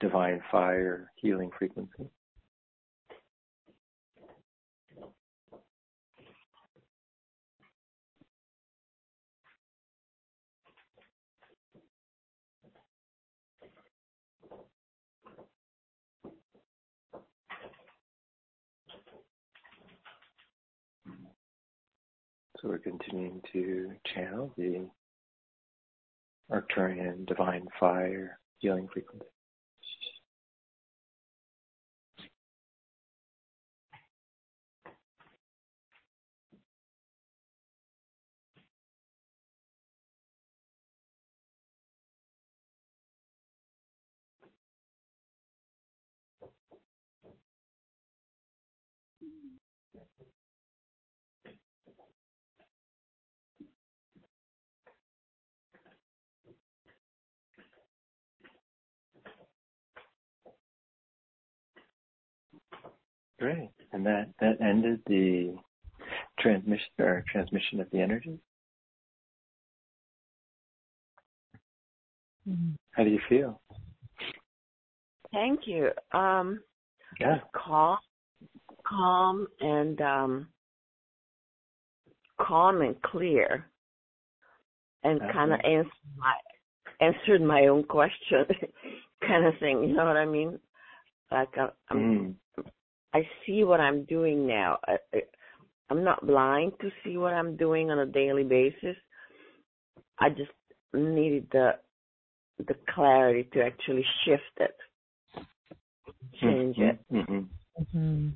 Divine Fire Healing Frequency. We're continuing to channel the Arcturian divine fire healing frequency. Great. And that, that ended the transmission or transmission of the energy. Mm-hmm. How do you feel? Thank you. Um, yeah. Calm, calm, and um, calm and clear, and kind of answered my answered my own question, kind of thing. You know what I mean? Like uh, I'm mm. I see what I'm doing now. I, I, I'm not blind to see what I'm doing on a daily basis. I just needed the the clarity to actually shift it, change it. Mm-hmm. Mm-hmm.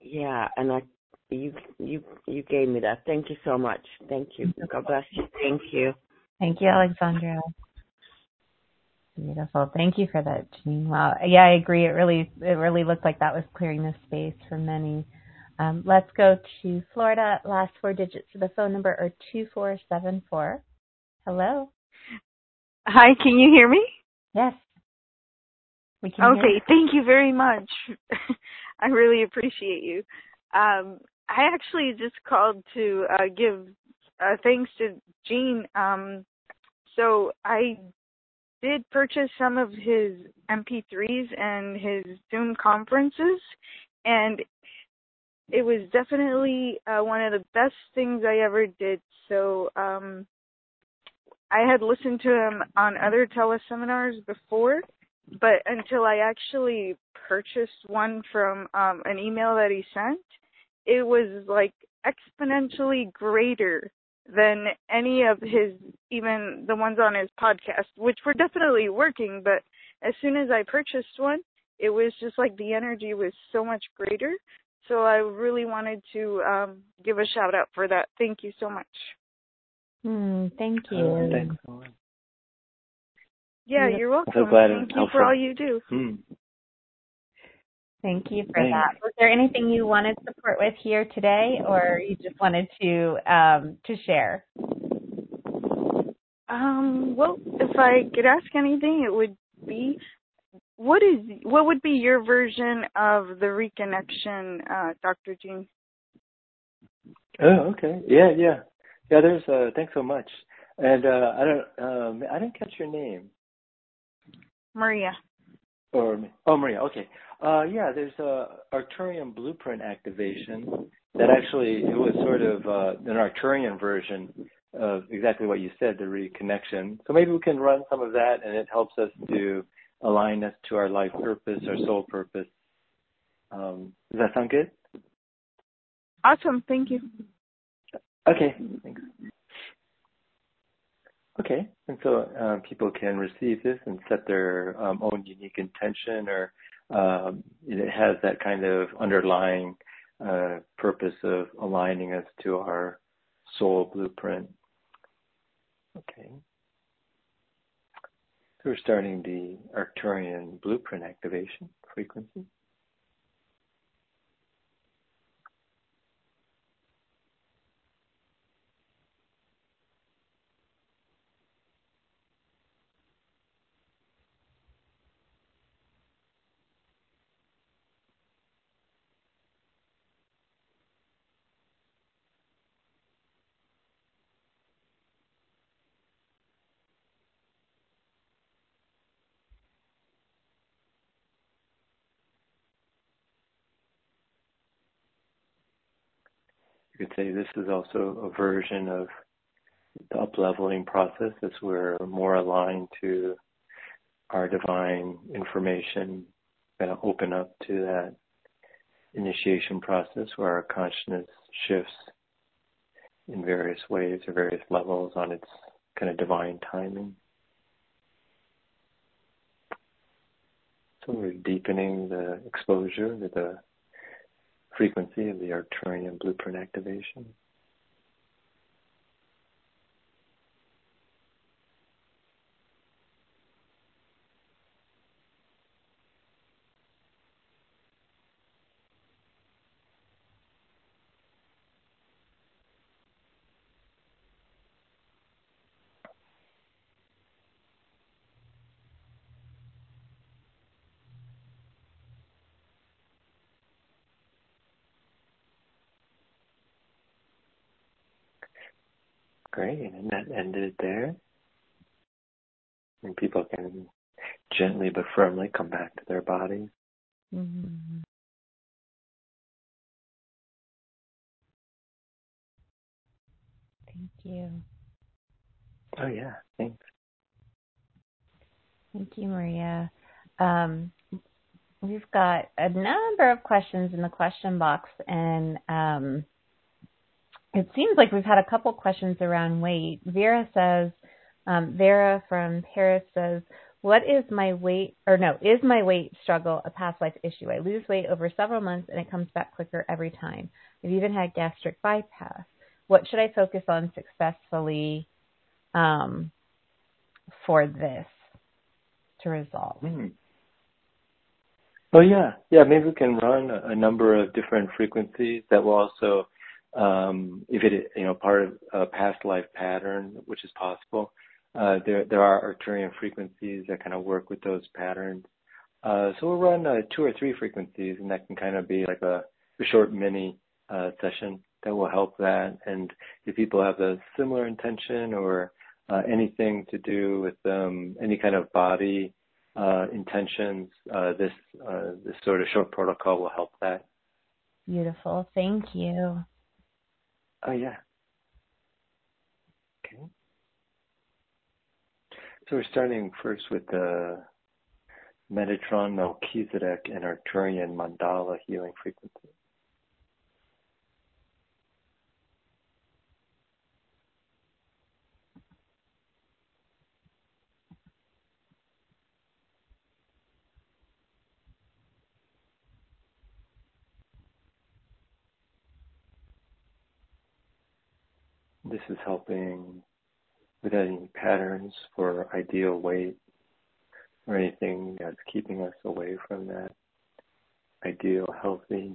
Yeah, and I you you you gave me that. Thank you so much. Thank you. God bless you. Thank you. Thank you, Alexandra. Beautiful. Thank you for that, Gene. Wow. Yeah, I agree. It really, it really looked like that was clearing the space for many. Um, let's go to Florida. Last four digits of the phone number are 2474. Hello. Hi, can you hear me? Yes. We can okay, thank you very much. I really appreciate you. Um, I actually just called to uh, give uh, thanks to Gene. Um, so I did purchase some of his MP3s and his Zoom conferences, and it was definitely uh, one of the best things I ever did. So um, I had listened to him on other teleseminars before, but until I actually purchased one from um, an email that he sent, it was like exponentially greater than any of his even the ones on his podcast which were definitely working but as soon as i purchased one it was just like the energy was so much greater. So i really wanted to um give a shout out for that. Thank you so much. Mm, thank you. Oh, thanks yeah you're welcome so glad thank you for all you do. Hmm. Thank you for Thanks. that. Was there anything you wanted support with here today, or you just wanted to um, to share? Um, well, if I could ask anything, it would be what is what would be your version of the reconnection, uh, Dr. Gene? Oh, okay. Yeah, yeah, yeah. There's. Uh, thanks so much. And uh, I don't. Um, I didn't catch your name. Maria. Or oh, Maria. Okay. Uh, yeah, there's a Arcturian blueprint activation that actually it was sort of uh, an Arcturian version of exactly what you said, the reconnection. So maybe we can run some of that, and it helps us to align us to our life purpose, our soul purpose. Um, does that sound good? Awesome. Thank you. Okay. Thanks. Okay, and so um, people can receive this and set their um, own unique intention, or it has that kind of underlying uh, purpose of aligning us to our soul blueprint. Okay. We're starting the Arcturian blueprint activation frequency. You could say this is also a version of the upleveling process as we're more aligned to our divine information, going to open up to that initiation process where our consciousness shifts in various ways or various levels on its kind of divine timing. So we're deepening the exposure to the frequency of the Arcturian blueprint activation. Great, and that ended there. And people can gently but firmly come back to their bodies. Mm-hmm. Thank you. Oh yeah, thanks. Thank you, Maria. Um, we've got a number of questions in the question box, and um, it seems like we've had a couple questions around weight. Vera says, um, Vera from Paris says, what is my weight, or no, is my weight struggle a past life issue? I lose weight over several months and it comes back quicker every time. I've even had gastric bypass. What should I focus on successfully um, for this to resolve? Mm-hmm. Well, yeah, yeah. Maybe we can run a, number of different frequencies that will also if it you know part of a past life pattern, which is possible. Uh, there there are Arcturian frequencies that kind of work with those patterns. Uh, so we'll run uh, two or three frequencies, and that can kind of be like a, short mini uh, session that will help that. And if people have a similar intention or uh, anything to do with um, any kind of body uh, intentions, this this sort of short protocol will help that. Beautiful. Thank you. Oh, yeah. Okay. So we're starting first with uh, the Metatron, Melchizedek, and Arcturian mandala healing frequency. This is helping with any patterns for ideal weight or anything that's keeping us away from that ideal healthy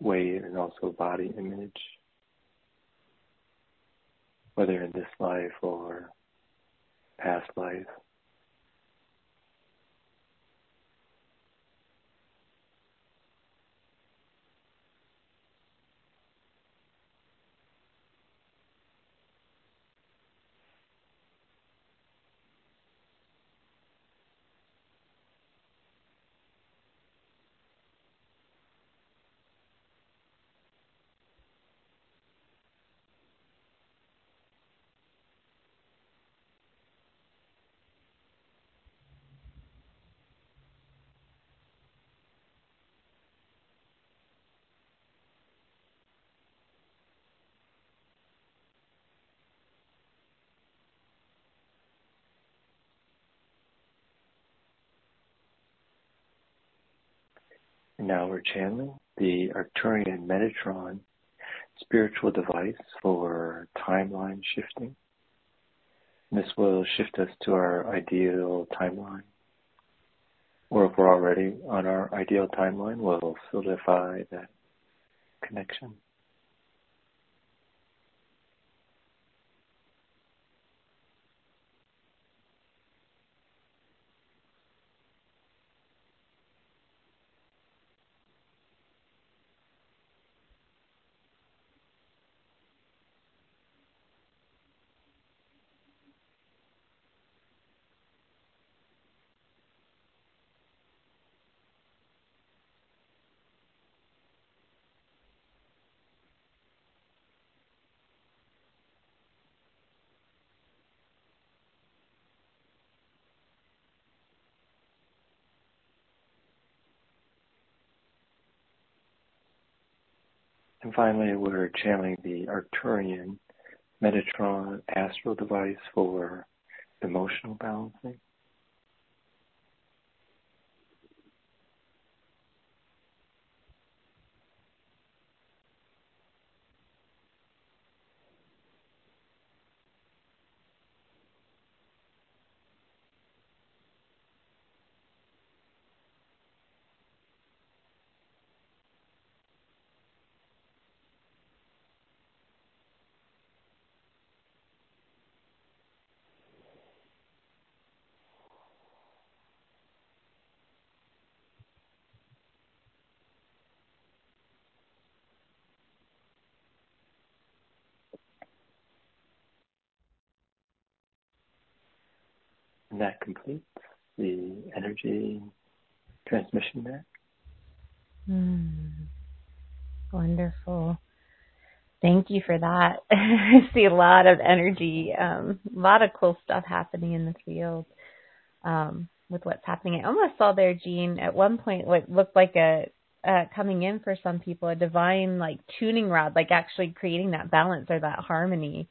weight and also body image, whether in this life or past life. Now we're channeling the Arcturian Metatron spiritual device for timeline shifting. This will shift us to our ideal timeline. Or if we're already on our ideal timeline, we'll solidify that connection. And finally, we're channeling the Arcturian Metatron astral device for emotional balancing. And that completes the energy transmission there. Mm. Wonderful. Thank you for that. I see a lot of energy, um, a lot of cool stuff happening in the field um, with what's happening. I almost saw there, Gene, at one point what looked like a uh, coming in for some people, a divine like tuning rod, like actually creating that balance or that harmony.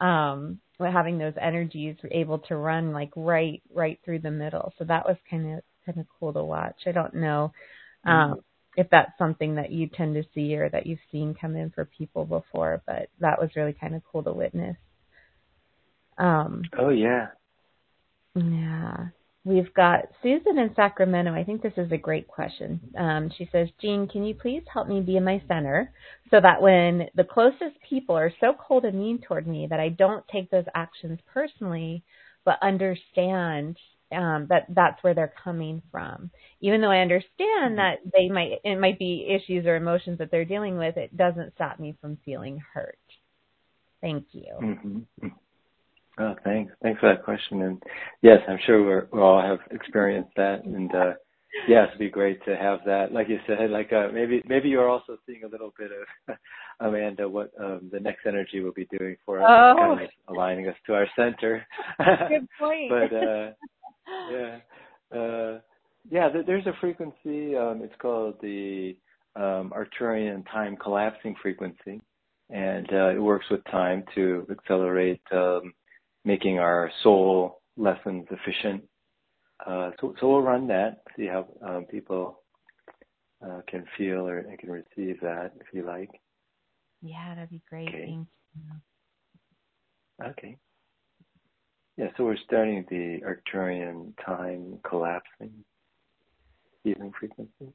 Um, having those energies able to run like right right through the middle. So that was kind of kind of cool to watch. I don't know um, mm-hmm. if that's something that you tend to see or that you've seen come in for people before, but that was really kind of cool to witness. Um, oh yeah. Yeah. We've got Susan in Sacramento. I think this is a great question. Um, she says, Gene, can you please help me be in my center so that when the closest people are so cold and mean toward me that I don't take those actions personally, but understand um, that that's where they're coming from. Even though I understand that they might it might be issues or emotions that they're dealing with, it doesn't stop me from feeling hurt. Thank you. Mm-hmm. Oh, thanks. Thanks for that question. And yes, I'm sure we're, we all have experienced that. And uh, yes, it'd be great to have that. Like you said, like uh, maybe maybe you're also seeing a little bit of Amanda what um, the next energy will be doing for us, oh. kind of aligning us to our center. Good point. but uh, yeah, uh, yeah, there's a frequency. Um, it's called the um, Arcturian time collapsing frequency, and uh, it works with time to accelerate. Um, making our soul lessons efficient. Uh, so, so we'll run that, see how um, people uh, can feel or can receive that if you like. Yeah, that'd be great. Okay. Thank you. Okay. Yeah, so we're starting the Arcturian time collapsing healing frequency.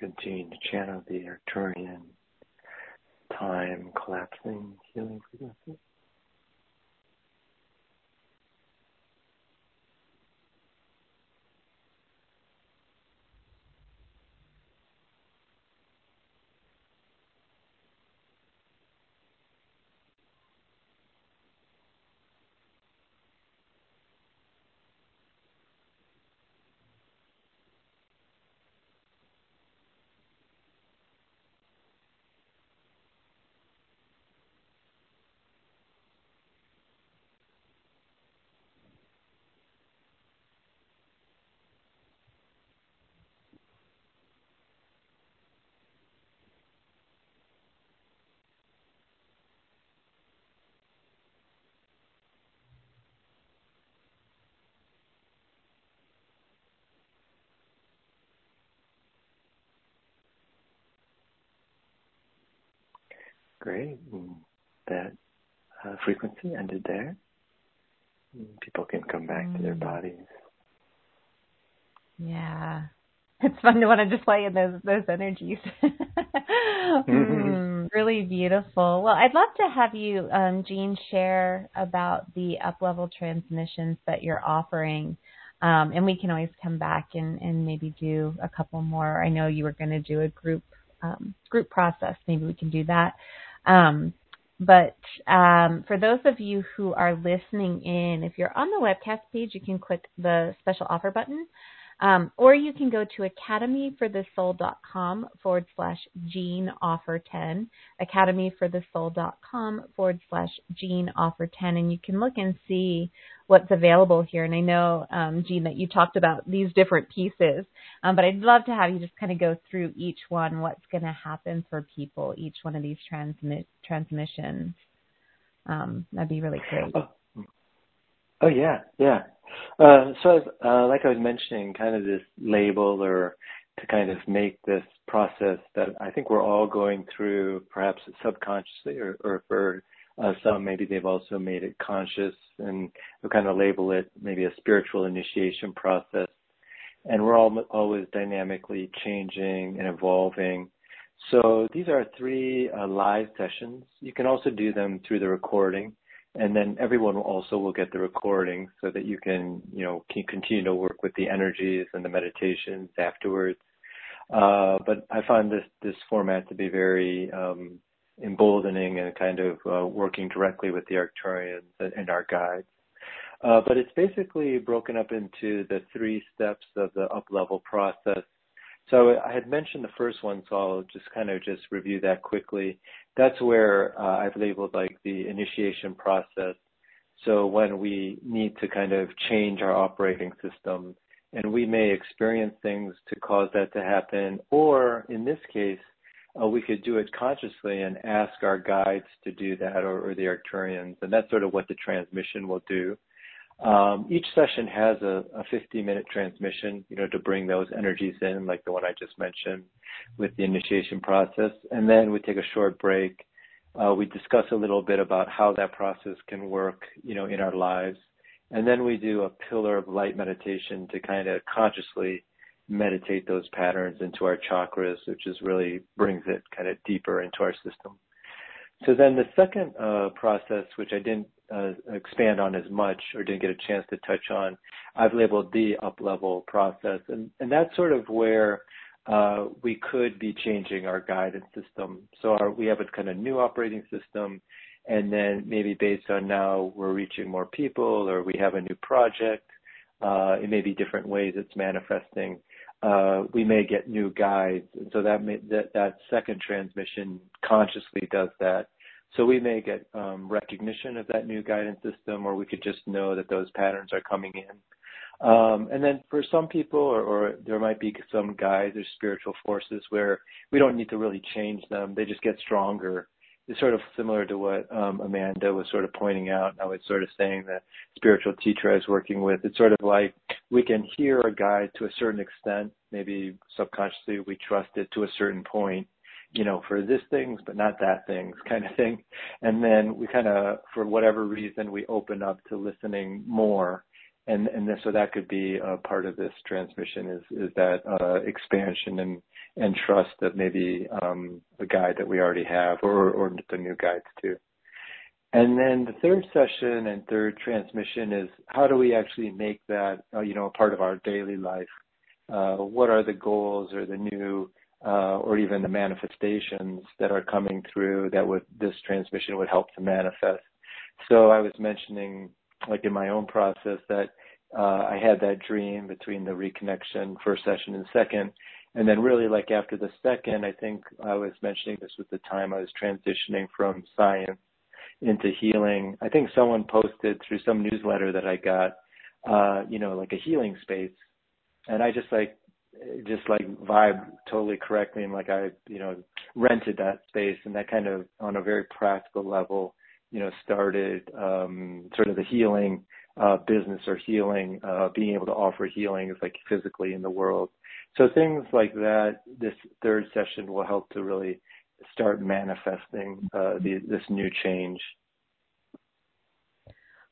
Continue to channel the Arcturian time collapsing healing frequency. Great. That uh, frequency ended there. People can come back mm. to their mm. bodies. Yeah. It's fun to want to just play in those those energies. mm, really beautiful. Well, I'd love to have you, um, Gene, share about the up level transmissions that you're offering. Um, and we can always come back and, and maybe do a couple more. I know you were going to do a group um, group process. Maybe we can do that. Um, but um, for those of you who are listening in, if you're on the webcast page, you can click the special offer button um, or you can go to academyforthesoul.com forward slash Gene offer 10, academyforthesoul.com forward slash Gene offer 10, and you can look and see what's available here. And I know, um, Gene, that you talked about these different pieces, um, but I'd love to have you just kind of go through each one, what's going to happen for people, each one of these transmit transmissions. Um, that'd be really great. Oh, yeah, yeah. Uh, so, uh, like I was mentioning, kind of this label or to kind of make this process that I think we're all going through, perhaps subconsciously, or, or for uh, some, maybe they've also made it conscious, and kind of label it maybe a spiritual initiation process. And we're all always dynamically changing and evolving. So these are three uh, live sessions. You can also do them through the recording and then everyone also will get the recording so that you can, you know, continue to work with the energies and the meditations afterwards. Uh, but I find this this format to be very um, emboldening and kind of uh, working directly with the Arcturians and our guides. Uh, but it's basically broken up into the three steps of the up level process I had mentioned the first one, so I'll just kind of just review that quickly. That's where uh, I've labeled like the initiation process. So when we need to kind of change our operating system, and we may experience things to cause that to happen, or in this case, uh, we could do it consciously and ask our guides to do that, or the Arcturians, and that's sort of what the transmission will do. Um, each session has a, a 50 minute transmission, you know, to bring those energies in, like the one I just mentioned with the initiation process. And then we take a short break. Uh, we discuss a little bit about how that process can work, you know, in our lives. And then we do a pillar of light meditation to kind of consciously meditate those patterns into our chakras, which is really brings it kind of deeper into our system. So then the second uh, process, which I didn't uh, expand on as much or didn't get a chance to touch on, I've labeled the up level process. And, and that's sort of where uh, we could be changing our guidance system. So our, we have a kind of new operating system, and then maybe based on now we're reaching more people or we have a new project, uh, it may be different ways it's manifesting. Uh, we may get new guides, and so that may, that that second transmission consciously does that we may get um, recognition of that new guidance system, or we could just know that those patterns are coming in. Um, and then for some people, or, there might be some guides or spiritual forces where we don't need to really change them; they just get stronger. It's sort of similar to what um, Amanda was sort of pointing out. I was sort of saying the spiritual teacher I was working with. It's sort of like we can hear a guide to a certain extent. Maybe subconsciously we trust it to a certain point, you know, for this things, but not that things kind of thing. And then we kind of, for whatever reason, we open up to listening more. and and this, so that could be a part of this transmission is is that uh, expansion and and trust of maybe um, a guide that we already have or or the new guides too. And then the third session and third transmission is how do we actually make that uh, you know a part of our daily life? Uh, what are the goals or the new or even the manifestations that are coming through that would this transmission would help to manifest? So I was mentioning like in my own process that uh, I had that dream between the reconnection first session and second. And then really like after the second, I think I was mentioning this was the time I was transitioning from science into healing. I think someone posted through some newsletter that I got, uh, you know, like a healing space. And I just like, just like vibe totally correctly and like I, you know, rented that space and that kind of on a very practical level you know, started um, sort of the healing uh, business or healing, uh, being able to offer healing is like physically in the world. So things like that, this third session will help to really start manifesting uh, the, this new change.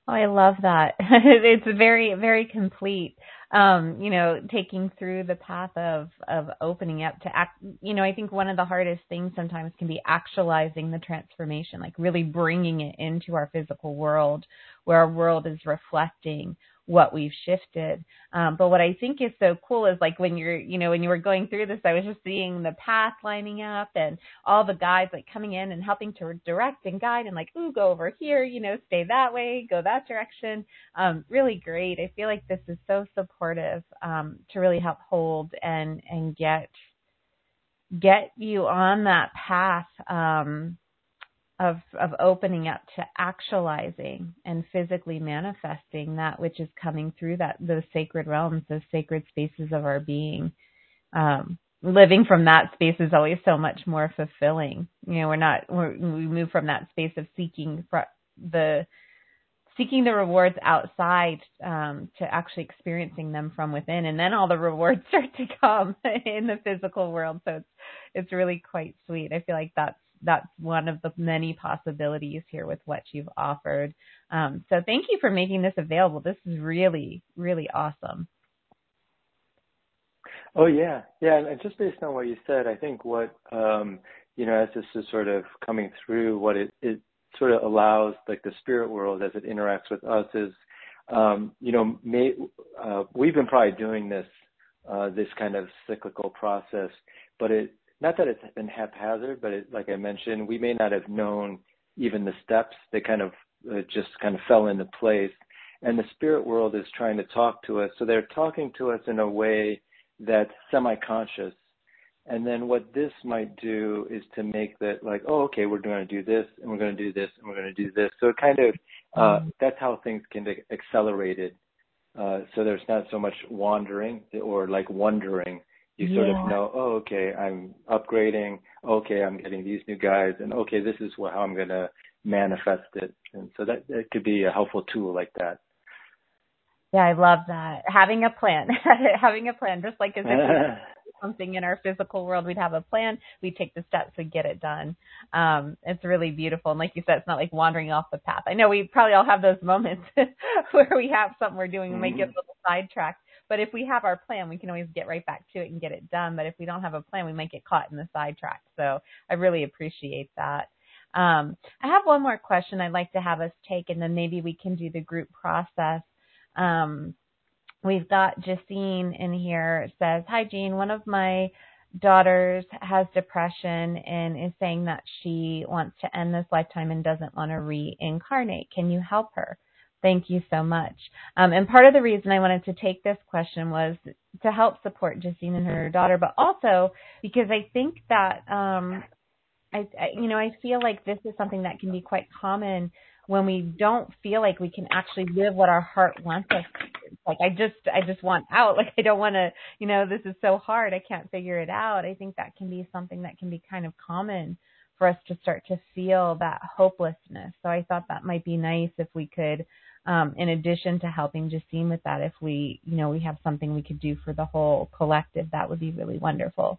Oh, I love that. it's very, very complete. Um, you know, taking through the path of of opening up to act. You know, I think one of the hardest things sometimes can be actualizing the transformation, like really bringing it into our physical world, where our world is reflecting what we've shifted. Um, but what I think is so cool is like when you're, you know, when you were going through this, I was just seeing the path lining up and all the guides like coming in and helping to direct and guide and like, ooh, go over here, you know, stay that way, go that direction. Um, really great. I feel like this is so supportive um, to really help hold and and get get you on that path um, of of opening up to actualizing and physically manifesting that which is coming through that those sacred realms, those sacred spaces of our being. Um, living from that space is always so much more fulfilling. You know, we're not we're, we move from that space of seeking the seeking the rewards outside um, to actually experiencing them from within, and then all the rewards start to come in the physical world. So it's it's really quite sweet. I feel like that's that's one of the many possibilities here with what you've offered. Um, so thank you for making this available. This is really, really awesome. Oh yeah, yeah, and just based on what you said, I think what um, you know, as this is sort of coming through, what it it sort of allows like the spirit world as it interacts with us is, um, you know, may, uh, we've been probably doing this uh, this kind of cyclical process, but it not that it's been haphazard, but it, like I mentioned, we may not have known even the steps. They kind of uh, just kind of fell into place. And the spirit world is trying to talk to us. So they're talking to us in a way that's semi-conscious. And then what this might do is to make that like, oh, okay, we're going to do this, and we're going to do this, and we're going to do this. So it kind of uh, mm-hmm. that's how things can be accelerated. Uh, so there's not so much wandering or like wondering you sort yeah. of know, oh, okay, I'm upgrading. Okay, I'm getting these new guys, and okay, this is how I'm going to manifest it. And so that that could be a helpful tool like that. Yeah, I love that. Having a plan, having a plan, just like as if something in our physical world, we'd have a plan, we'd take the steps to get it done. Um, it's really beautiful. And like you said, it's not like wandering off the path. I know we probably all have those moments where we have something we're doing, and we might get a little sidetracked. But if we have our plan, we can always get right back to it and get it done. But if we don't have a plan, we might get caught in the sidetrack. So I really appreciate that. Um, I have one more question I'd like to have us take, and then maybe we can do the group process. Um, we've got Jacine in here says, "Hi, Gene. One of my daughters has depression and is saying that she wants to end this lifetime and doesn't want to reincarnate. Can you help her?" Thank you so much. Um, and part of the reason I wanted to take this question was to help support Justine and her daughter, but also because I think that, um, I, I, you know, I feel like this is something that can be quite common when we don't feel like we can actually live what our heart wants us to. Like I just, I just want out. Like I don't want to, you know, this is so hard. I can't figure it out. I think that can be something that can be kind of common for us to start to feel that hopelessness. So I thought that might be nice if we could um, in addition to helping Justine with that, if we, you know, we have something we could do for the whole collective, that would be really wonderful.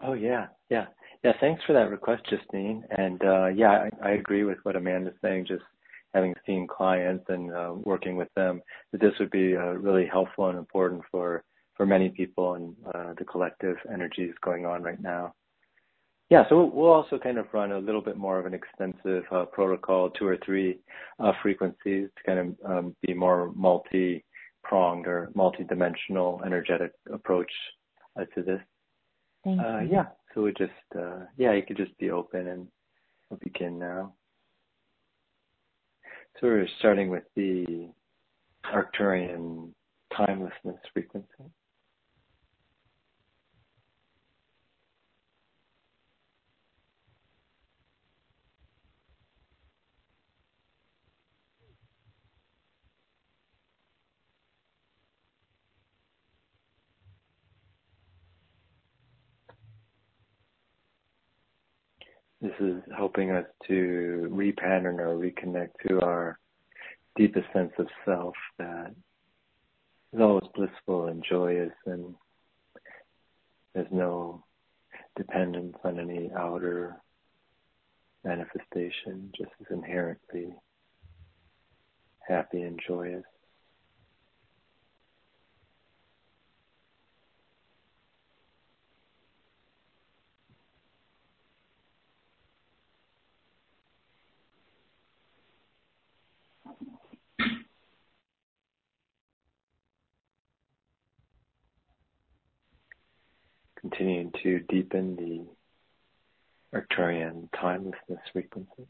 Oh yeah, yeah, yeah. Thanks for that request, Justine. And uh, yeah, I, I agree with what Amanda's saying. Just having seen clients and uh, working with them, that this would be uh, really helpful and important for for many people and uh, the collective energies going on right now. Yeah, so we'll also kind of run a little bit more of an extensive uh, protocol, two or three uh, frequencies to kind of um, be more multi-pronged or multi-dimensional energetic approach uh, to this. Thank uh, you. Yeah, so we just, uh, yeah, you could just be open and we'll begin now. So we're starting with the Arcturian timelessness frequency. This is helping us to repattern or reconnect to our deepest sense of self that is always blissful and joyous and there's no dependence on any outer manifestation, just as inherently happy and joyous. continuing to deepen the Arcturian timelessness frequency.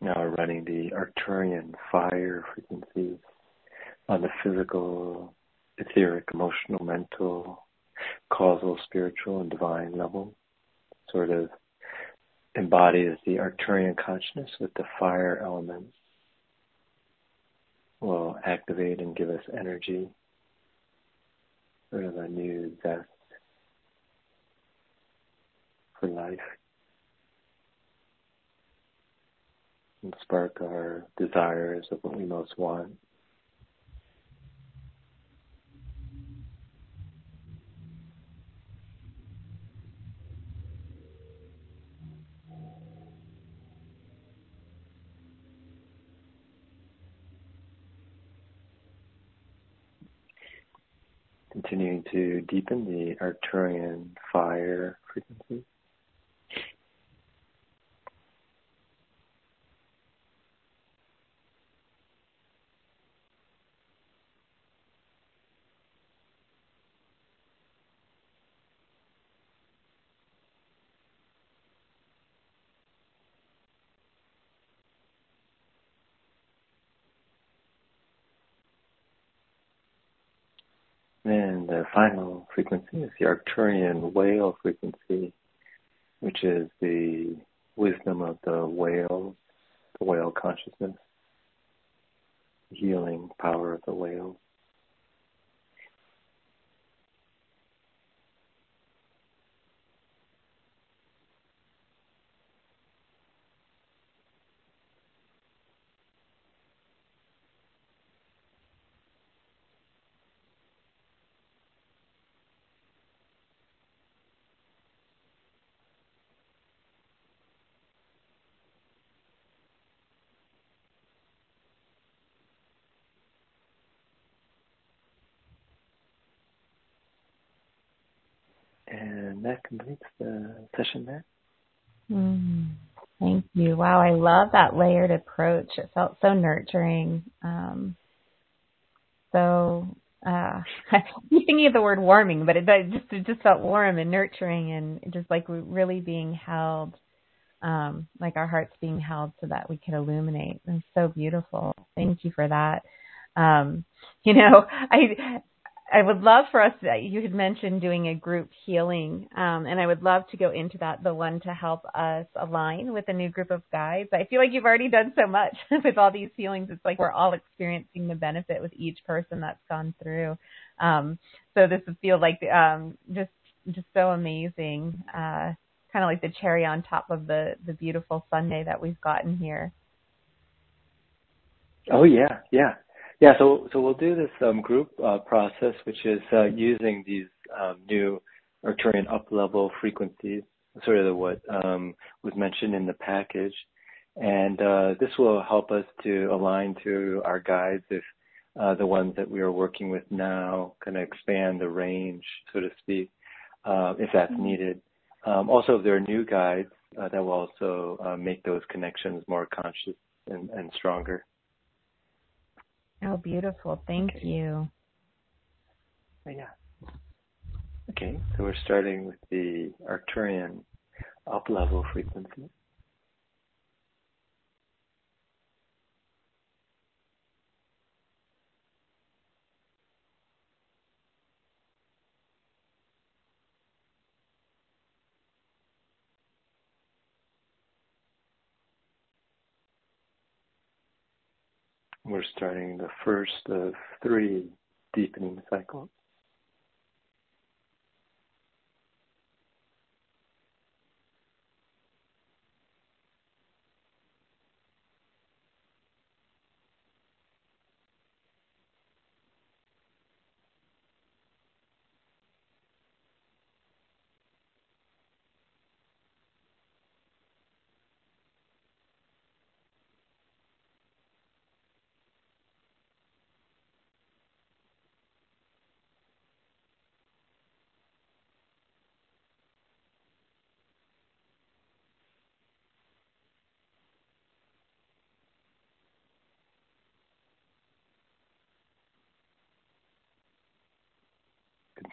Now running the Arcturian fire frequencies on the physical etheric, emotional, mental, causal, spiritual, and divine level. Sort of embodies the Arcturian consciousness with the fire elements will activate and give us energy, sort of a new zest for life. And spark our desires of what we most want. Continuing to deepen the Arcturian fire frequency. And the final frequency is the Arcturian whale frequency, which is the wisdom of the whales, the whale consciousness, healing power of the whales. And that completes the session there. Mm, thank you. Wow, I love that layered approach. It felt so nurturing. Um, so uh I'm thinking of the word warming, but it, it just it just felt warm and nurturing and just like really being held, um, like our hearts being held so that we could illuminate. It's so beautiful. Thank you for that. Um, you know, I I would love for us. You had mentioned doing a group healing, um, and I would love to go into that. The one to help us align with a new group of guides. I feel like you've already done so much with all these healings. It's like we're all experiencing the benefit with each person that's gone through. Um, so this would feel like um, just just so amazing. Uh, kind of like the cherry on top of the the beautiful sundae that we've gotten here. Oh yeah, yeah, yeah. So so we'll do this um, group uh, process, which is uh, using these um, new Arcturian up level frequencies, sort of what um, was mentioned in the package, and uh, this will help us to align to our guides if uh, the ones that we are working with now kind of expand the range, so to speak, uh, if that's mm-hmm. needed. Um, also, if there are new guides, uh, that will also uh, make those connections more conscious and, and stronger. Oh, beautiful. Thank okay. you. Yeah. Okay, so we're starting with the Arcturian up level frequency. We're starting the first of three deepening cycles.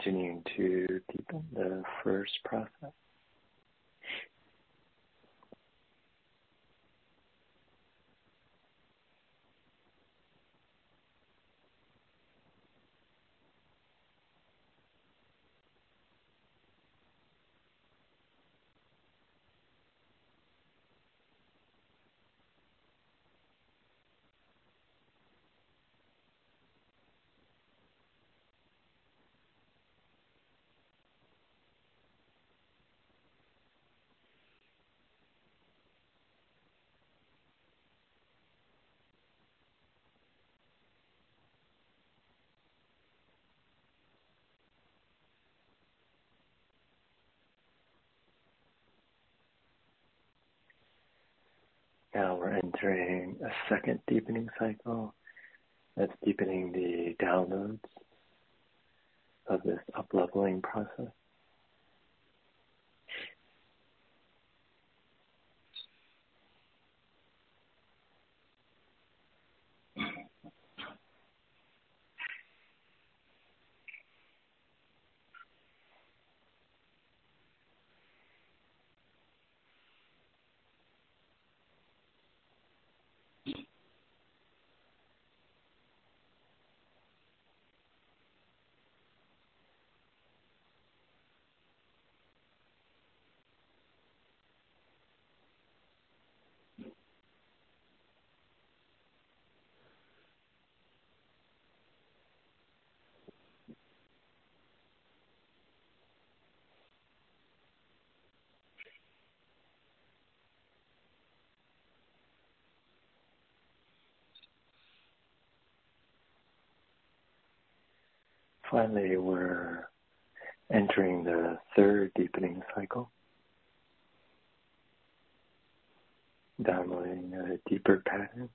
continuing to deepen the first process. Now we're entering a second deepening cycle. That's deepening the downloads of this up-leveling process. Finally, we're entering the third deepening cycle, downloading a deeper pattern.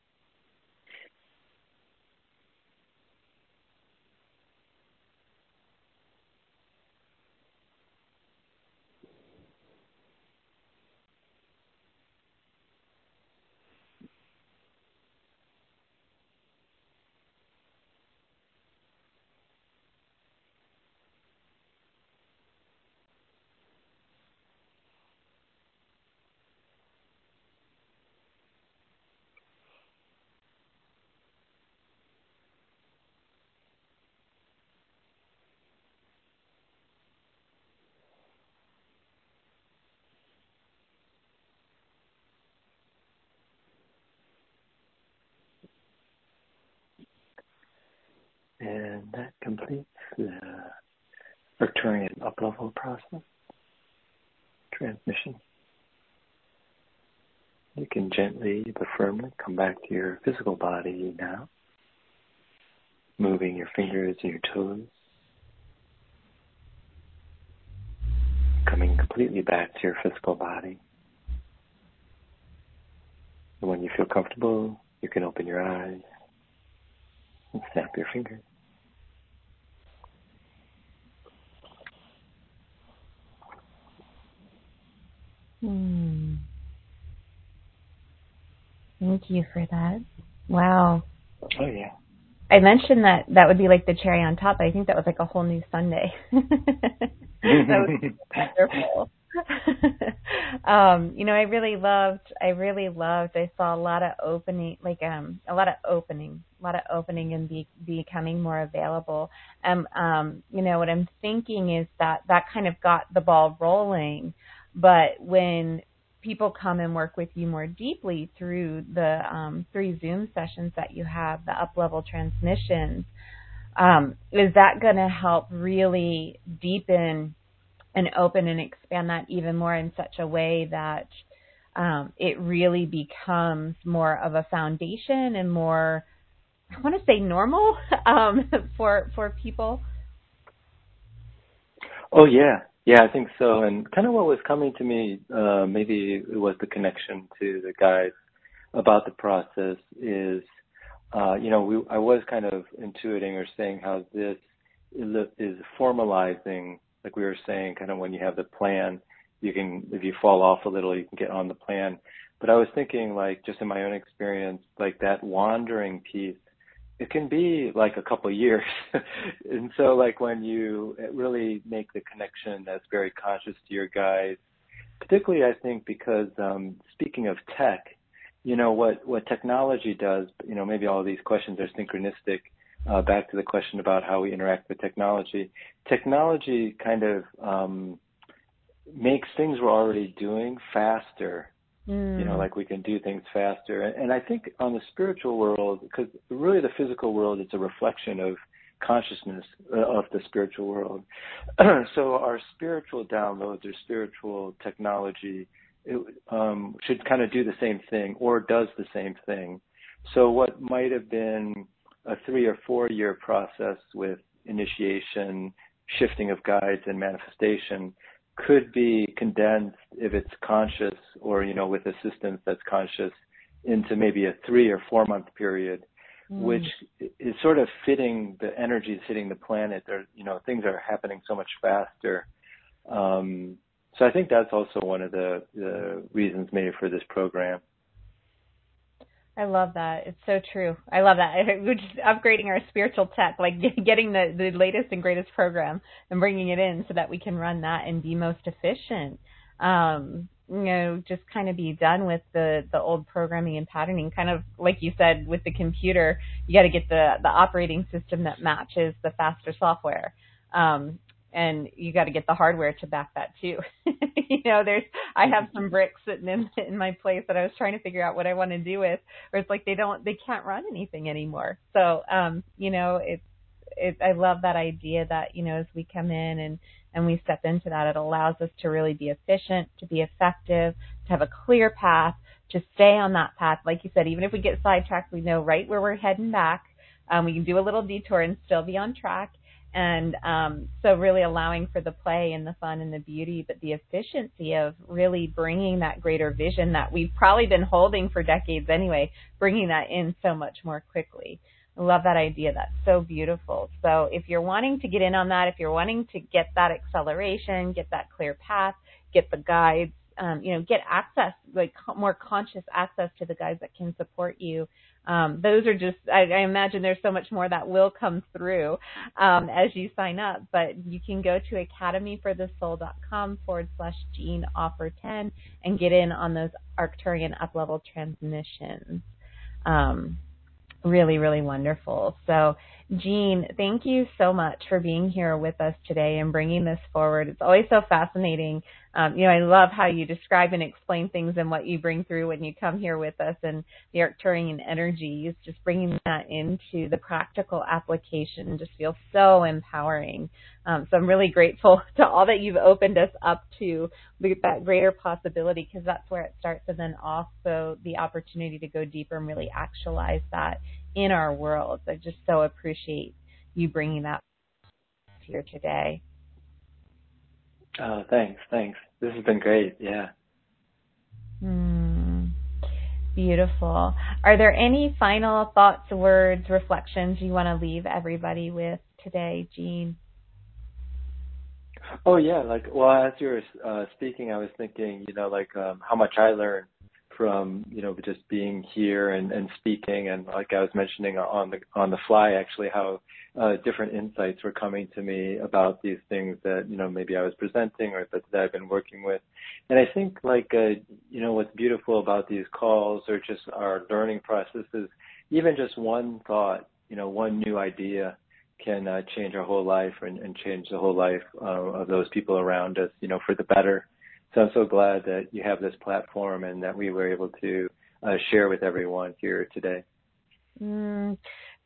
And that completes the Arcturian up-level process. transmission. You can gently but firmly come back to your physical body now, moving your fingers and your toes, coming completely back to your physical body. And when you feel comfortable, you can open your eyes and snap your fingers. Hmm. Thank you for that. Wow. Oh yeah. I mentioned that that would be like the cherry on top. But I think that was like a whole new sundae. that was wonderful. um, you know, I really loved. I really loved. I saw a lot of opening, like um, a lot of opening, a lot of opening, and be becoming more available. And um, you know, what I'm thinking is that that kind of got the ball rolling. But when people come and work with you more deeply through the um, three Zoom sessions that you have, the up level transmissions, um, is that going to help really deepen and open and expand that even more in such a way that um, it really becomes more of a foundation and more, I want to say normal um, for for people. Oh yeah, yeah, I think so. And kind of what was coming to me, uh, maybe it was the connection to the guys about the process is, uh, you know, we, I was kind of intuiting or saying how this is formalizing, like we were saying, kind of when you have the plan, you can, if you fall off a little, you can get on the plan. But I was thinking, like, just in my own experience, like that wandering piece it can be like a couple years. and so like when you really make the connection that's very conscious to your guys, particularly I think because um, speaking of tech, you know what what technology does, you know maybe all of these questions are synchronistic. Uh, back to the question about how we interact with technology. Technology kind of um, makes things we're already doing faster Mm. You know, mm. like we can do things faster. And I think on the spiritual world, because really the physical world is a reflection of consciousness uh, of the spiritual world. so our spiritual downloads or spiritual technology it, um, should kind of do the same thing or does the same thing. So what might have been a three or four year process with initiation, shifting of guides and manifestation could be condensed if it's conscious or you know with assistance that's conscious into maybe a three or four month period mm. which is sort of fitting the energies hitting the planet. There you know things are happening so much faster. Um, so i think that's also one of the, the reasons maybe for this program I love that. It's so true. I love that. We're just upgrading our spiritual tech, like getting the, the latest and greatest program and bringing it in so that we can run that and be most efficient. Um, you know, just kind of be done with the the old programming and patterning. Kind of like you said with the computer, you got to get the the operating system that matches the faster software. Um, and you got to get the hardware to back that too. you know, there's I have some bricks sitting in in my place that I was trying to figure out what I want to do with, where it's like they don't they can't run anything anymore. So, um, you know, it's it I love that idea that you know as we come in and and we step into that, it allows us to really be efficient, to be effective, to have a clear path, to stay on that path. Like you said, even if we get sidetracked, we know right where we're heading back. Um, we can do a little detour and still be on track and um, so really allowing for the play and the fun and the beauty, but the efficiency of really bringing that greater vision that we've probably been holding for decades anyway, bringing that in so much more quickly. I love that idea. That's so beautiful. So if you're wanting to get in on that, if you're wanting to get that acceleration, get that clear path, get the guides, um, you know, get access, like more conscious access to the guides that can support you um, those are just I, I, imagine there's so much more that will come through um, as you sign up but you can go to academyforthesoul.com forward slash Gene offer 10 and get in on those arcturian up level transmissions. Um, really really wonderful. So Gene, thank you so much for being here with us today and bringing this forward. It's always so fascinating. Um, you know, I love how you describe and explain things and what you bring through when you come here with us and the Arcturian energies, just bringing that into the practical application just feels so empowering. Um, so I'm really grateful to all that you've opened us up to that greater possibility because that's where it starts and then also the opportunity to go deeper and really actualize that in our world. I just so appreciate you bringing that here today. Oh, thanks, thanks. This has been great. Yeah. Hmm. Beautiful. Are there any final thoughts, words, reflections you want to leave everybody with today, Gene? Oh yeah, like well, as you were uh, speaking, I was thinking, you know, like um, how much I learned from you know just being here and, speaking. And like I was mentioning on the fly actually how uh, different insights were coming to me about these things that you know maybe I was presenting or that, I've been working with. And I think like uh, you know what's beautiful about these calls or just our learning processes even just one thought you know one new idea can uh, change our whole life and, change the whole life of those people around us you know for the better I'm so glad that you have this platform and that we were able to uh, share with everyone here today. Mm,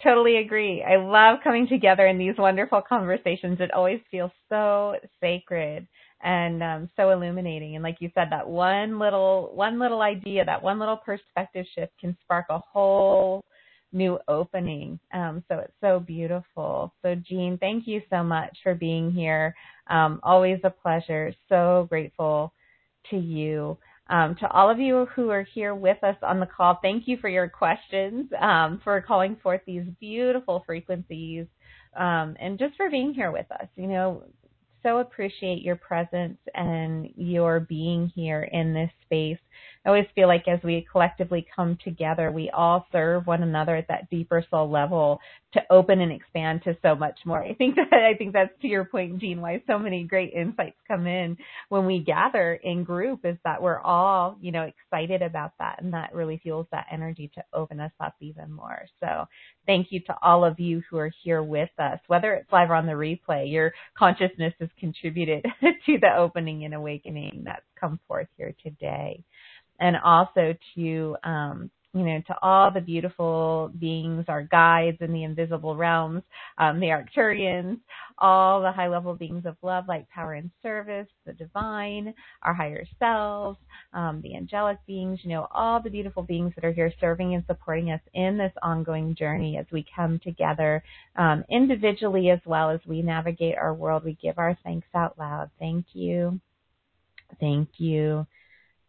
totally agree. I love coming together in these wonderful conversations. It always feels so sacred and um, so illuminating. And like you said, that one little one little idea, that one little perspective shift can spark a whole new opening. Um, so it's so beautiful. So Gene, thank you so much for being here. Um, always a pleasure. So grateful to you. Um, to all of you who are here with us on the call, thank you for your questions, um, for calling forth these beautiful frequencies, um, and just for being here with us. You know, so appreciate your presence and your being here in this space. I always feel like as we collectively come together, we all serve one another at that deeper soul level to open and expand to so much more. I think that I think that's to your point, Gene, why so many great insights come in when we gather in group is that we're all, you know, excited about that and that really fuels that energy to open us up even more. So thank you to all of you who are here with us, whether it's live or on the replay, your consciousness has contributed to the opening and awakening that's come forth here today and also to um, you know, to all the beautiful beings, our guides in the invisible realms, um, the Arcturians, all the high level beings of love, light, power, and service, the divine, our higher selves, um, the angelic beings, you know, all the beautiful beings that are here serving and supporting us in this ongoing journey as we come together um, individually as well as we navigate our world. We give our thanks out loud. Thank you. Thank you.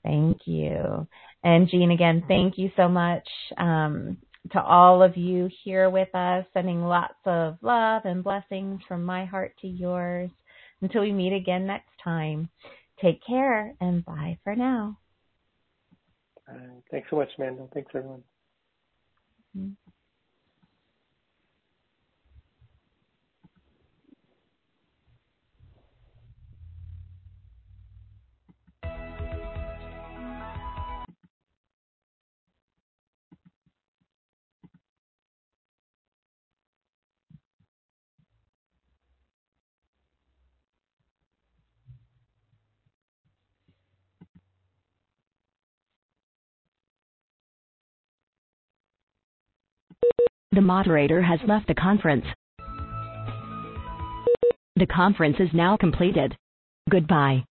Thank you. And Gene, again, thank you so much um, to all of you here with us, sending lots of love and blessings from my heart to yours. Until we meet again next time, take care and bye for now. Uh, thanks so much, Amanda. Thanks, everyone. Mm-hmm. The moderator has left the conference. The conference is now completed. Goodbye.